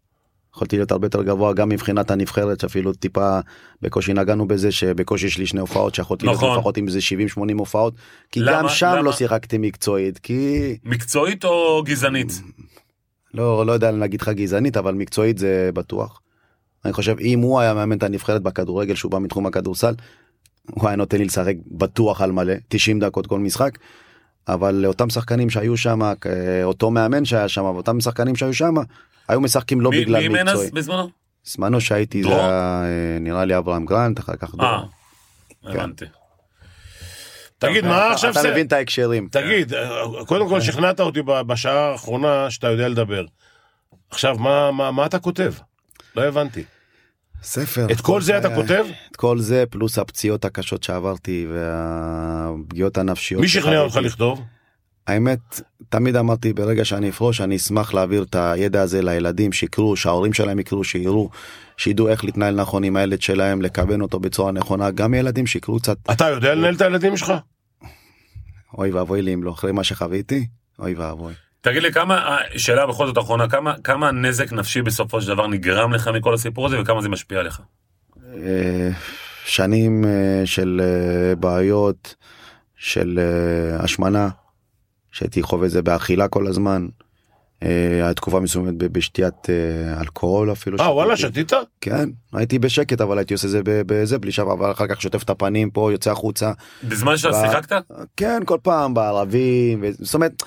יכולתי להיות הרבה יותר גבוה גם מבחינת הנבחרת שאפילו טיפה בקושי נגענו בזה שבקושי יש לי שני הופעות שיכולתי להיות נכון. לפחות עם איזה 70-80 הופעות כי למה? גם שם למה? לא שיחקתי מקצועית כי מקצועית או גזענית? לא לא יודע להגיד לך גזענית אבל מקצועית זה בטוח. אני חושב אם הוא היה מאמן את הנבחרת בכדורגל שהוא בא מתחום הכדורסל. הוא היה נותן לי לשחק בטוח על מלא 90 דקות כל משחק. אבל לאותם שחקנים שהיו שם אותו מאמן שהיה שם ואותם שחקנים שהיו שם היו משחקים לא מי בגלל מי מקצועי. בזמנו? זמנו שהייתי זה? היה אה, נראה לי אברהם גרנט אחר כך אה. הבנתי. תגיד, טוב, מה עכשיו אתה זה? מבין את ההקשרים. תגיד, קודם כל שכנעת אותי בשעה האחרונה שאתה יודע לדבר. עכשיו, מה- מה מה אתה כותב? לא הבנתי. ספר. את כל זה אתה כותב? את כל זה פלוס הפציעות הקשות שעברתי והפגיעות הנפשיות. מי שכנע אותך. לכתוב? האמת, תמיד אמרתי ברגע שאני אפרוש, אני אשמח להעביר את הידע הזה לילדים, שיקראו, שההורים שלהם יקראו, שיראו, שידעו איך להתנהל נכון עם הילד שלהם, לכוון אותו בצורה נכונה, גם ילדים שיקראו קצת, אתה יודע לנהל את הילדים שלך? אוי ואבוי לי אם לא, אחרי מה שחוויתי, אוי ואבוי. תגיד לי כמה, אה, שאלה בכל זאת אחרונה, כמה, כמה נזק נפשי בסופו של דבר נגרם לך מכל הסיפור הזה וכמה זה משפיע עליך? אה, שנים אה, של בעיות, של השמנה, שהייתי חווה את זה באכילה כל הזמן. אה, היה תקופה מסוימת בשתיית אלכוהול אפילו. אה, וואלה. שתית? כן, הייתי בשקט אבל הייתי עושה זה בזה בלי שם אבל אחר כך שוטף את הפנים פה יוצא החוצה. בזמן שאתה שיחקת? כן כל פעם בערבים זאת אומרת.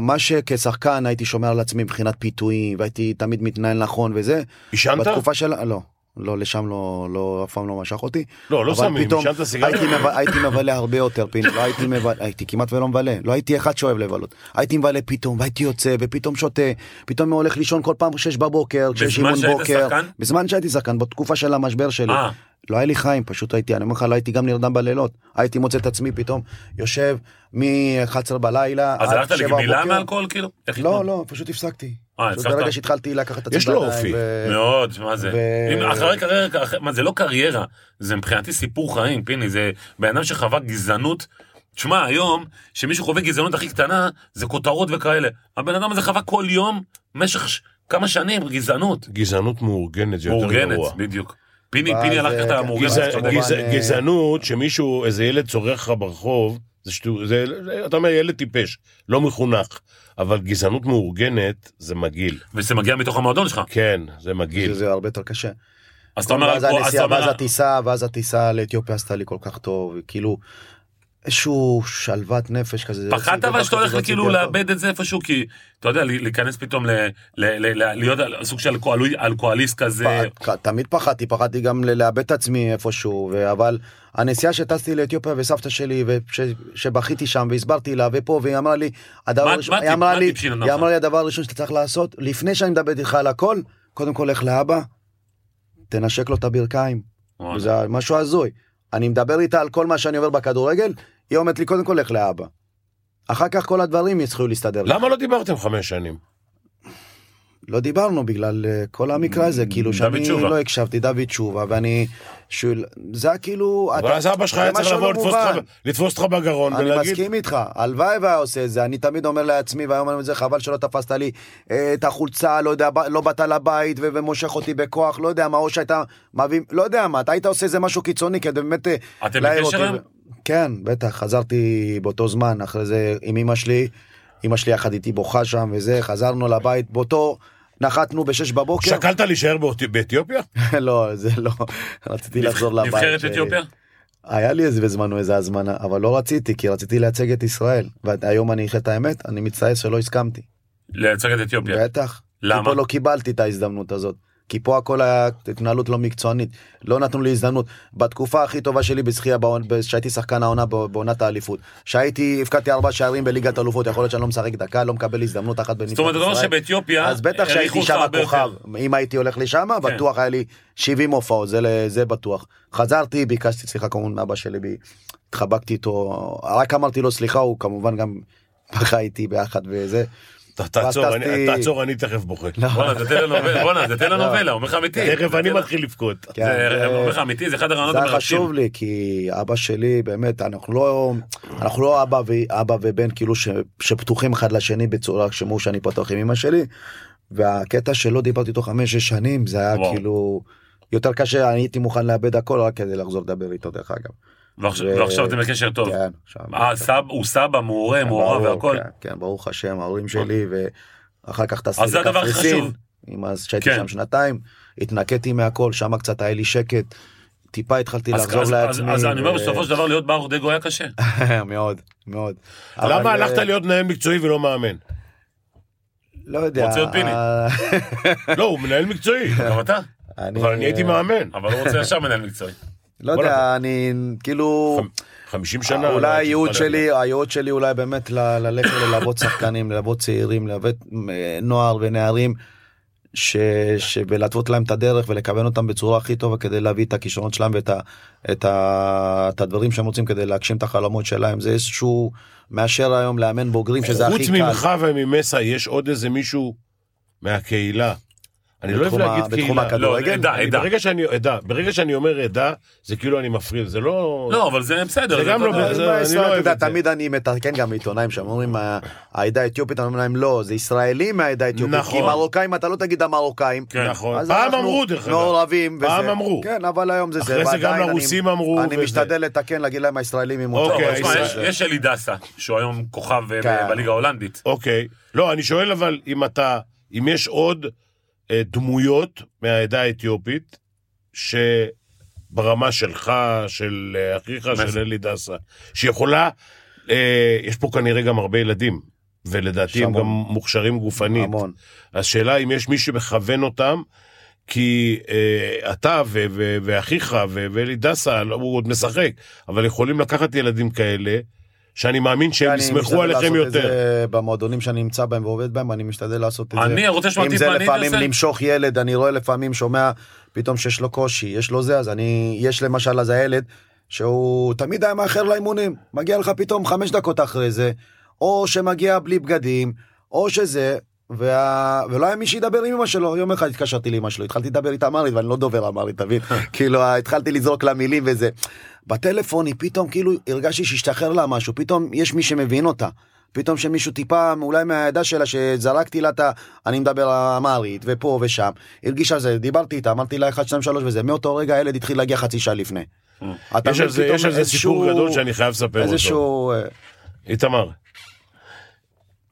מה שכשחקן הייתי שומר על עצמי מבחינת פיתויים והייתי תמיד מתנהל נכון וזה עישנת? בתקופה של לא לא לשם לא לא אף פעם לא משך אותי לא, לא שמים, עישנת סיגריה? הייתי, מבלה, הייתי מבלה הרבה יותר פיני לא הייתי מבלה הייתי כמעט ולא מבלה לא הייתי אחד שאוהב לבלות הייתי מבלה פתאום והייתי יוצא ופתאום שותה פתאום הולך לישון כל פעם שש בבוקר כשיש בזמן אימון בוקר שחקן? בזמן שהייתי שחקן בתקופה של המשבר שלי אה, לא היה לי חיים פשוט הייתי אני אומר לך לא הייתי גם נרדם בלילות הייתי מוצא את עצמי פתאום יושב מ-11 בלילה אז הלכת 7 לגמילה. מאלכוהול כאילו? לא? לא פשוט הפסקתי. אה, פשוט? ברגע שהתחלתי לקחת את עצמי יש לו אופי. ו- מאוד, מה זה? ו- אם אחרי קריירה, מה זה לא קריירה, זה מבחינתי סיפור חיים, פיני, זה בן אדם שחווה גזענות. תשמע, היום, שמישהו חווה גזענות הכי קטנה, זה כותרות וכאלה. הבן אדם הזה חווה כל יום, במשך ש- כמה שנים, גזענות. גזענות מאורגנת, זה יותר מאורגנת, גרוע. בדיוק. פיני, פיני הלך ככה אה, גזענות שמישהו, איזה ילד צורח לך ברחוב, זה זה, זה- אתה אומר ילד טיפש, לא מחונך, אבל גזענות מאורגנת זה מגעיל. וזה מגיע מתוך המועדון שלך. כן, זה מגעיל. שזה הרבה יותר קשה. אז אתה אומר, ואז אז אתה הנסיעה, אומר- ואז הטיסה, ואז הטיסה לאתיופיה עסתה לי כל כך טוב, כאילו, איזשהו שלוות נפש כזה. זה פחדת אבל שאתה הולך הוציא כאילו לאבד את זה איפשהו, כי אתה יודע, להיכנס פתאום להיות סוג של אלכוהול- אלכוהוליסט כזה. תמיד פחדתי, פחדתי גם לאבד את עצמי איפשהו, אבל הנסיעה שטסתי לאתיופיה וסבתא שלי, ושבכיתי שם והסברתי לה ופה, והיא אמרה לי, היא אמרה לי, היא? אמרה לי הדבר הראשון שאתה צריך לעשות, לפני שאני מדבר איתך על הכל, קודם כל לך לאבא, תנשק לו את הברכיים. זה משהו הזוי. אני מדבר איתה על כל מה שאני עובר בכדורגל, היא אומרת לי קודם כל לך לאבא. אחר כך כל הדברים יצטרכו להסתדר. למה לא דיברתם חמש שנים? לא דיברנו בגלל אה, כל המקרה הזה, כאילו דוד שאני תשובה. לא הקשבתי, דוד תשובה, ואני... שול- זה היה כאילו... אבל אז אבא שלך היה צריך לבוא לתפוס. אותך- בגרון אני ולהגיד... מסכים איתך, הלוואי והיה עושה את זה, אני תמיד אומר לעצמי, והיום אני אומר זה, חבל שלא תפסת לי אה, את החולצה, לא יודע, לא באת לבית ומושך אותי בכוח, לא יודע מה, או שהיית מביא, לא יודע מה, אתה היית עושה איזה משהו קיצוני כדי באמת... אה, אתם בקשר? כן, בטח, חזרתי באותו זמן, אחרי זה עם אמא שלי, אמא שלי יחד איתי בוכה שם וזה, חזרנו לבית, באותו, נחתנו בשש בבוקר. שקלת להישאר באתי- באתיופיה? לא, זה לא, רציתי לחזור לבית. נבחרת ש- אתיופיה? היה לי איזה בזמנו איזה הזמנה, אבל לא רציתי, כי רציתי לייצג את ישראל. והיום אני אחרי את האמת, אני מצטער שלא הסכמתי. לייצג את אתיופיה. בטח. למה? כי פה לא קיבלתי את ההזדמנות הזאת. כי פה הכל היה התנהלות לא מקצוענית. לא נתנו לי הזדמנות. בתקופה הכי טובה שלי בשחייה, בעונ- שהייתי שחקן העונה בעונת האליפות. שהייתי, הבקעתי ארבע שערים בליגת אלופות, יכול להיות שאני לא משחק דקה, לא מקבל הזדמנות אחת בנבחרת זאת אומרת, אתה אומר ישראל. שבאתיופיה אז בטח שהייתי שם כוכב. אם הייתי הולך לשם, כן. בטוח היה לי 70 הופעות, זה, זה בטוח. חזרתי, ביקשתי סליחה כמובן מאבא שלי, התחבקתי איתו, רק אמרתי לו סליחה, הוא כמובן גם בכה איתי ביחד וזה. תעצור, אני- תעצור, אני תכף בוכה. לא. בואנה, זה טלנובלה, בואנה, זה טלנובלה, אומר לך אמיתי. תכף אני מתחיל לבכות. כן, זה זה- אומר לך אמיתי, זה אחד הרעיונות זה היה המרגשים. חשוב לי כי אבא שלי באמת אנחנו לא אנחנו לא אבא ואבא ובן כאילו ש, שפתוחים אחד לשני בצורה כמו שאני פתוח עם אמא שלי. והקטע שלא דיברתי איתו חמש שש שנים זה היה וואו. כאילו יותר קשה אני הייתי מוכן לאבד הכל רק כדי לחזור לדבר איתו דרך אגב. ועכשיו אתם בקשר טוב. כן, עכשיו- אה, סב- הוא סבא, מעורה, מעורב ברור, והכל. כן, כן ברוך השם ההורים שלי ואחר כך טסתי אז זה הדבר הכי לקפריסין, חשוב. עם אז שהייתי כן. שם שנתיים התנקיתי מהכל שם קצת היה לי שקט. טיפה התחלתי אז- לחזור אז- לעצמי. אז אני אומר בסופו של דבר להיות ברוך דגו היה קשה. מאוד מאוד. אבל, למה הלכת אה, להיות מנהל מקצועי ולא מאמן? לא יודע. רוצה להיות פיני. אה, לא, הוא מנהל מקצועי. גם אתה? אבל אני הייתי מאמן. אבל הוא רוצה ישר מנהל מקצועי. לא יודע אני כאילו 50 שנה. אולי לא הייעוד הייתי שלי הייעוד שלי אולי באמת ללכת ללוות שחקנים ללוות צעירים ללוות אה, נוער ונערים. ש... ולהתוות להם את הדרך ולכוון אותם בצורה הכי טובה כדי להביא את הכישרונות שלהם ואת ה... את, ה... את הדברים שהם רוצים כדי להגשים את החלומות שלהם זה איזשהו מאשר היום לאמן בוגרים שזה הכי חוץ קל. ממך וממסע יש עוד איזה מישהו מהקהילה. אני לא אוהב להגיד בתחום קהילה. הכדורגל? לא? עדה, עדה. ברגע שאני עדה, ברגע שאני אומר עדה, זה כאילו אני מפריד, זה לא... לא, אבל זה בסדר. זה גם לא אני לא אוהב את זה. תמיד אני מתקן גם עיתונאים שאומרים "ה- העדה האתיופית, אני אומר להם לא, זה ישראלים מהעדה האתיופית, נכון. כי מרוקאים אתה לא תגיד המרוקאים. כן. נכון. פעם אמרו דרך אגב. מעורבים. פעם אמרו. כן, אבל היום זה זה. אחרי זה גם לרוסים אמרו, אני. משתדל לתקן, להגיד להם הישראלים עם אוקיי, אבל תשמע, הישראל- יש- אלי דסה, שהוא היום כוכב אה, כן. בליגה ההולנדית. אוקיי. לא, אני שואל אבל אם אתה, אם יש עוד אה, דמויות מהעדה האתיופית, שברמה שלך, של אה, אחיך, של אלי דסה, שיכולה, אה, יש פה כנראה גם הרבה ילדים, ולדעתי הם המון. גם מוכשרים גופנית. המון. אז שאלה אם יש מי שמכוון אותם, כי אה, אתה ו- ו- ואחיך ו- ואלי דסה, לא, הוא עוד משחק, אבל יכולים לקחת ילדים כאלה, שאני מאמין שהם אני יסמכו משתדל עליכם לעשות את יותר. זה במועדונים שאני נמצא בהם ועובד בהם, אני משתדל לעשות את זה. אני רוצה לשמוע אם טיפ זה מעניין, לפעמים? למשוך ילד, אני רואה לפעמים, שומע פתאום שיש לו קושי, יש לו זה, אז אני, יש למשל אז הילד, שהוא תמיד היה מאחר לאימונים, מגיע לך פתאום חמש דקות אחרי זה, או שמגיע בלי בגדים, או שזה, וה... ולא היה מי שידבר עם אמא שלו, יום אחד התקשרתי לאמא שלו, התחלתי לדבר איתה אמרית, ואני לא דובר אמרית, תבין? כאילו, התחלתי לזרוק לה מילים וזה. בטלפון היא פתאום כאילו הרגשתי שהשתחרר לה משהו, פתאום יש מי שמבין אותה. פתאום שמישהו טיפה, אולי מהעדה שלה, שזרקתי לה את ה... אני מדבר אמרית, ופה ושם. הרגישה זה, דיברתי איתה, אמרתי לה 1, 2, 3 וזה. מאותו רגע הילד התחיל להגיע חצי שעה לפני. אתה יש על זה- סיפור גדול שאני חייב לספר אותו. איזשהו... איתמר,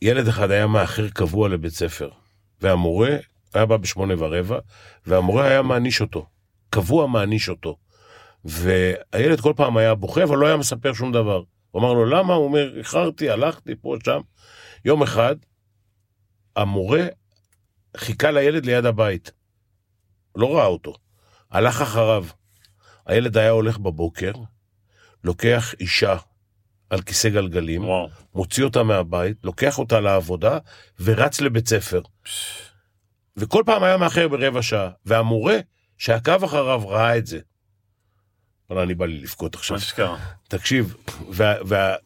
ילד אחד היה מאחר קבוע לבית ספר, והמורה היה בא בשמונה ורבע, והמורה היה מעניש אותו. קבוע מעניש אותו. והילד כל פעם היה בוכה, אבל לא היה מספר שום דבר. הוא אמר לו, למה? הוא אומר, איחרתי, הלכתי פה, שם. יום אחד, המורה חיכה לילד ליד הבית. לא ראה אותו. הלך אחריו. הילד היה הולך בבוקר, לוקח אישה על כיסא גלגלים, וואו. מוציא אותה מהבית, לוקח אותה לעבודה ורץ לבית ספר. וכל פעם היה מאחר ברבע שעה, והמורה שעקב אחריו ראה את זה. וואלה, אני בא לי לבכות עכשיו. מה שקרה. תקשיב,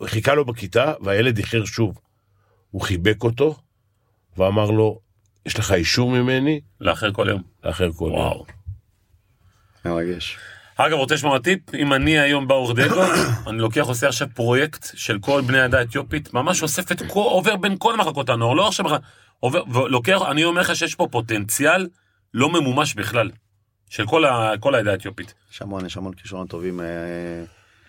וחיכה לו בכיתה, והילד איחר שוב. הוא חיבק אותו, ואמר לו, יש לך אישור ממני לאחר כל יום. לאחר כל יום. וואו. מרגש. אגב, רוצה לשמוע טיפ? אם אני היום באור דגו, אני לוקח, עושה עכשיו פרויקט של כל בני העדה האתיופית, ממש אוסף את כל, עובר בין כל מחלקות הנוער, לא עכשיו בכלל, עובר, ולוקח, אני אומר לך שיש פה פוטנציאל לא ממומש בכלל, של כל, ה, כל העדה האתיופית. יש המון, יש המון כישרונות טובים. אה,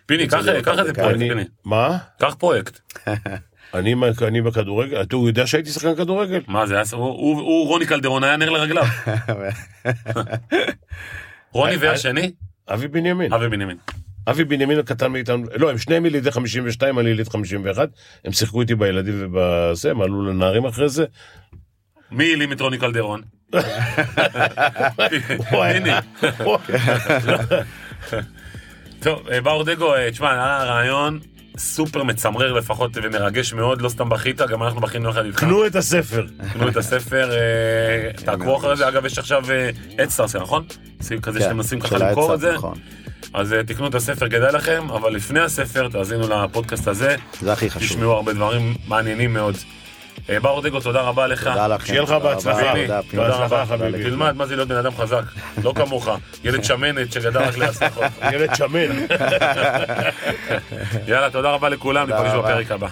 פיני, קח איזה פרויקט, פיני. מה? קח פרויקט. אני, אני בכדורגל? אתה הוא יודע שהייתי שחקן כדורגל? מה זה, היה- הוא, הוא, הוא רוני קלדרון היה נר לרגליו. רוני והשני, אבי בנימין. אבי בנימין. אבי בנימין הקטן מאיתנו, לא, הם שניהם ילידי 52, אני יליד 51, הם שיחקו איתי בילדים ובזה, הם עלו לנערים אחרי זה. מי העלים את רוני קלדרון? טוב, אה, באור דגו, אה, תשמע, היה רעיון סופר מצמרר לפחות ומרגש מאוד, לא סתם בכית, גם אנחנו בכינו יחד איתך. קנו את הספר. קנו את הספר, אה, תעקבו אחרי זה, אגב יש עכשיו אדסטארס, נכון? סביב כזה שאתם מנסים ככה כן, למכור את זה, נכון. אז אה, תקנו את הספר, כדאי לכם, אבל לפני הספר תאזינו לפודקאסט הזה, זה הכי חשוב. תשמעו הרבה דברים מעניינים מאוד. אה, באור דגו, תודה רבה לך. תודה לכם. שיהיה לך בהצלחה. תודה. רבה, חביבי. תלמד מה זה להיות בן אדם חזק, לא כמוך, ילד שמנת שגדל רק להצלחות. ילד שמן. יאללה, תודה רבה לכולם, ניפגש רבה. בפרק הבא.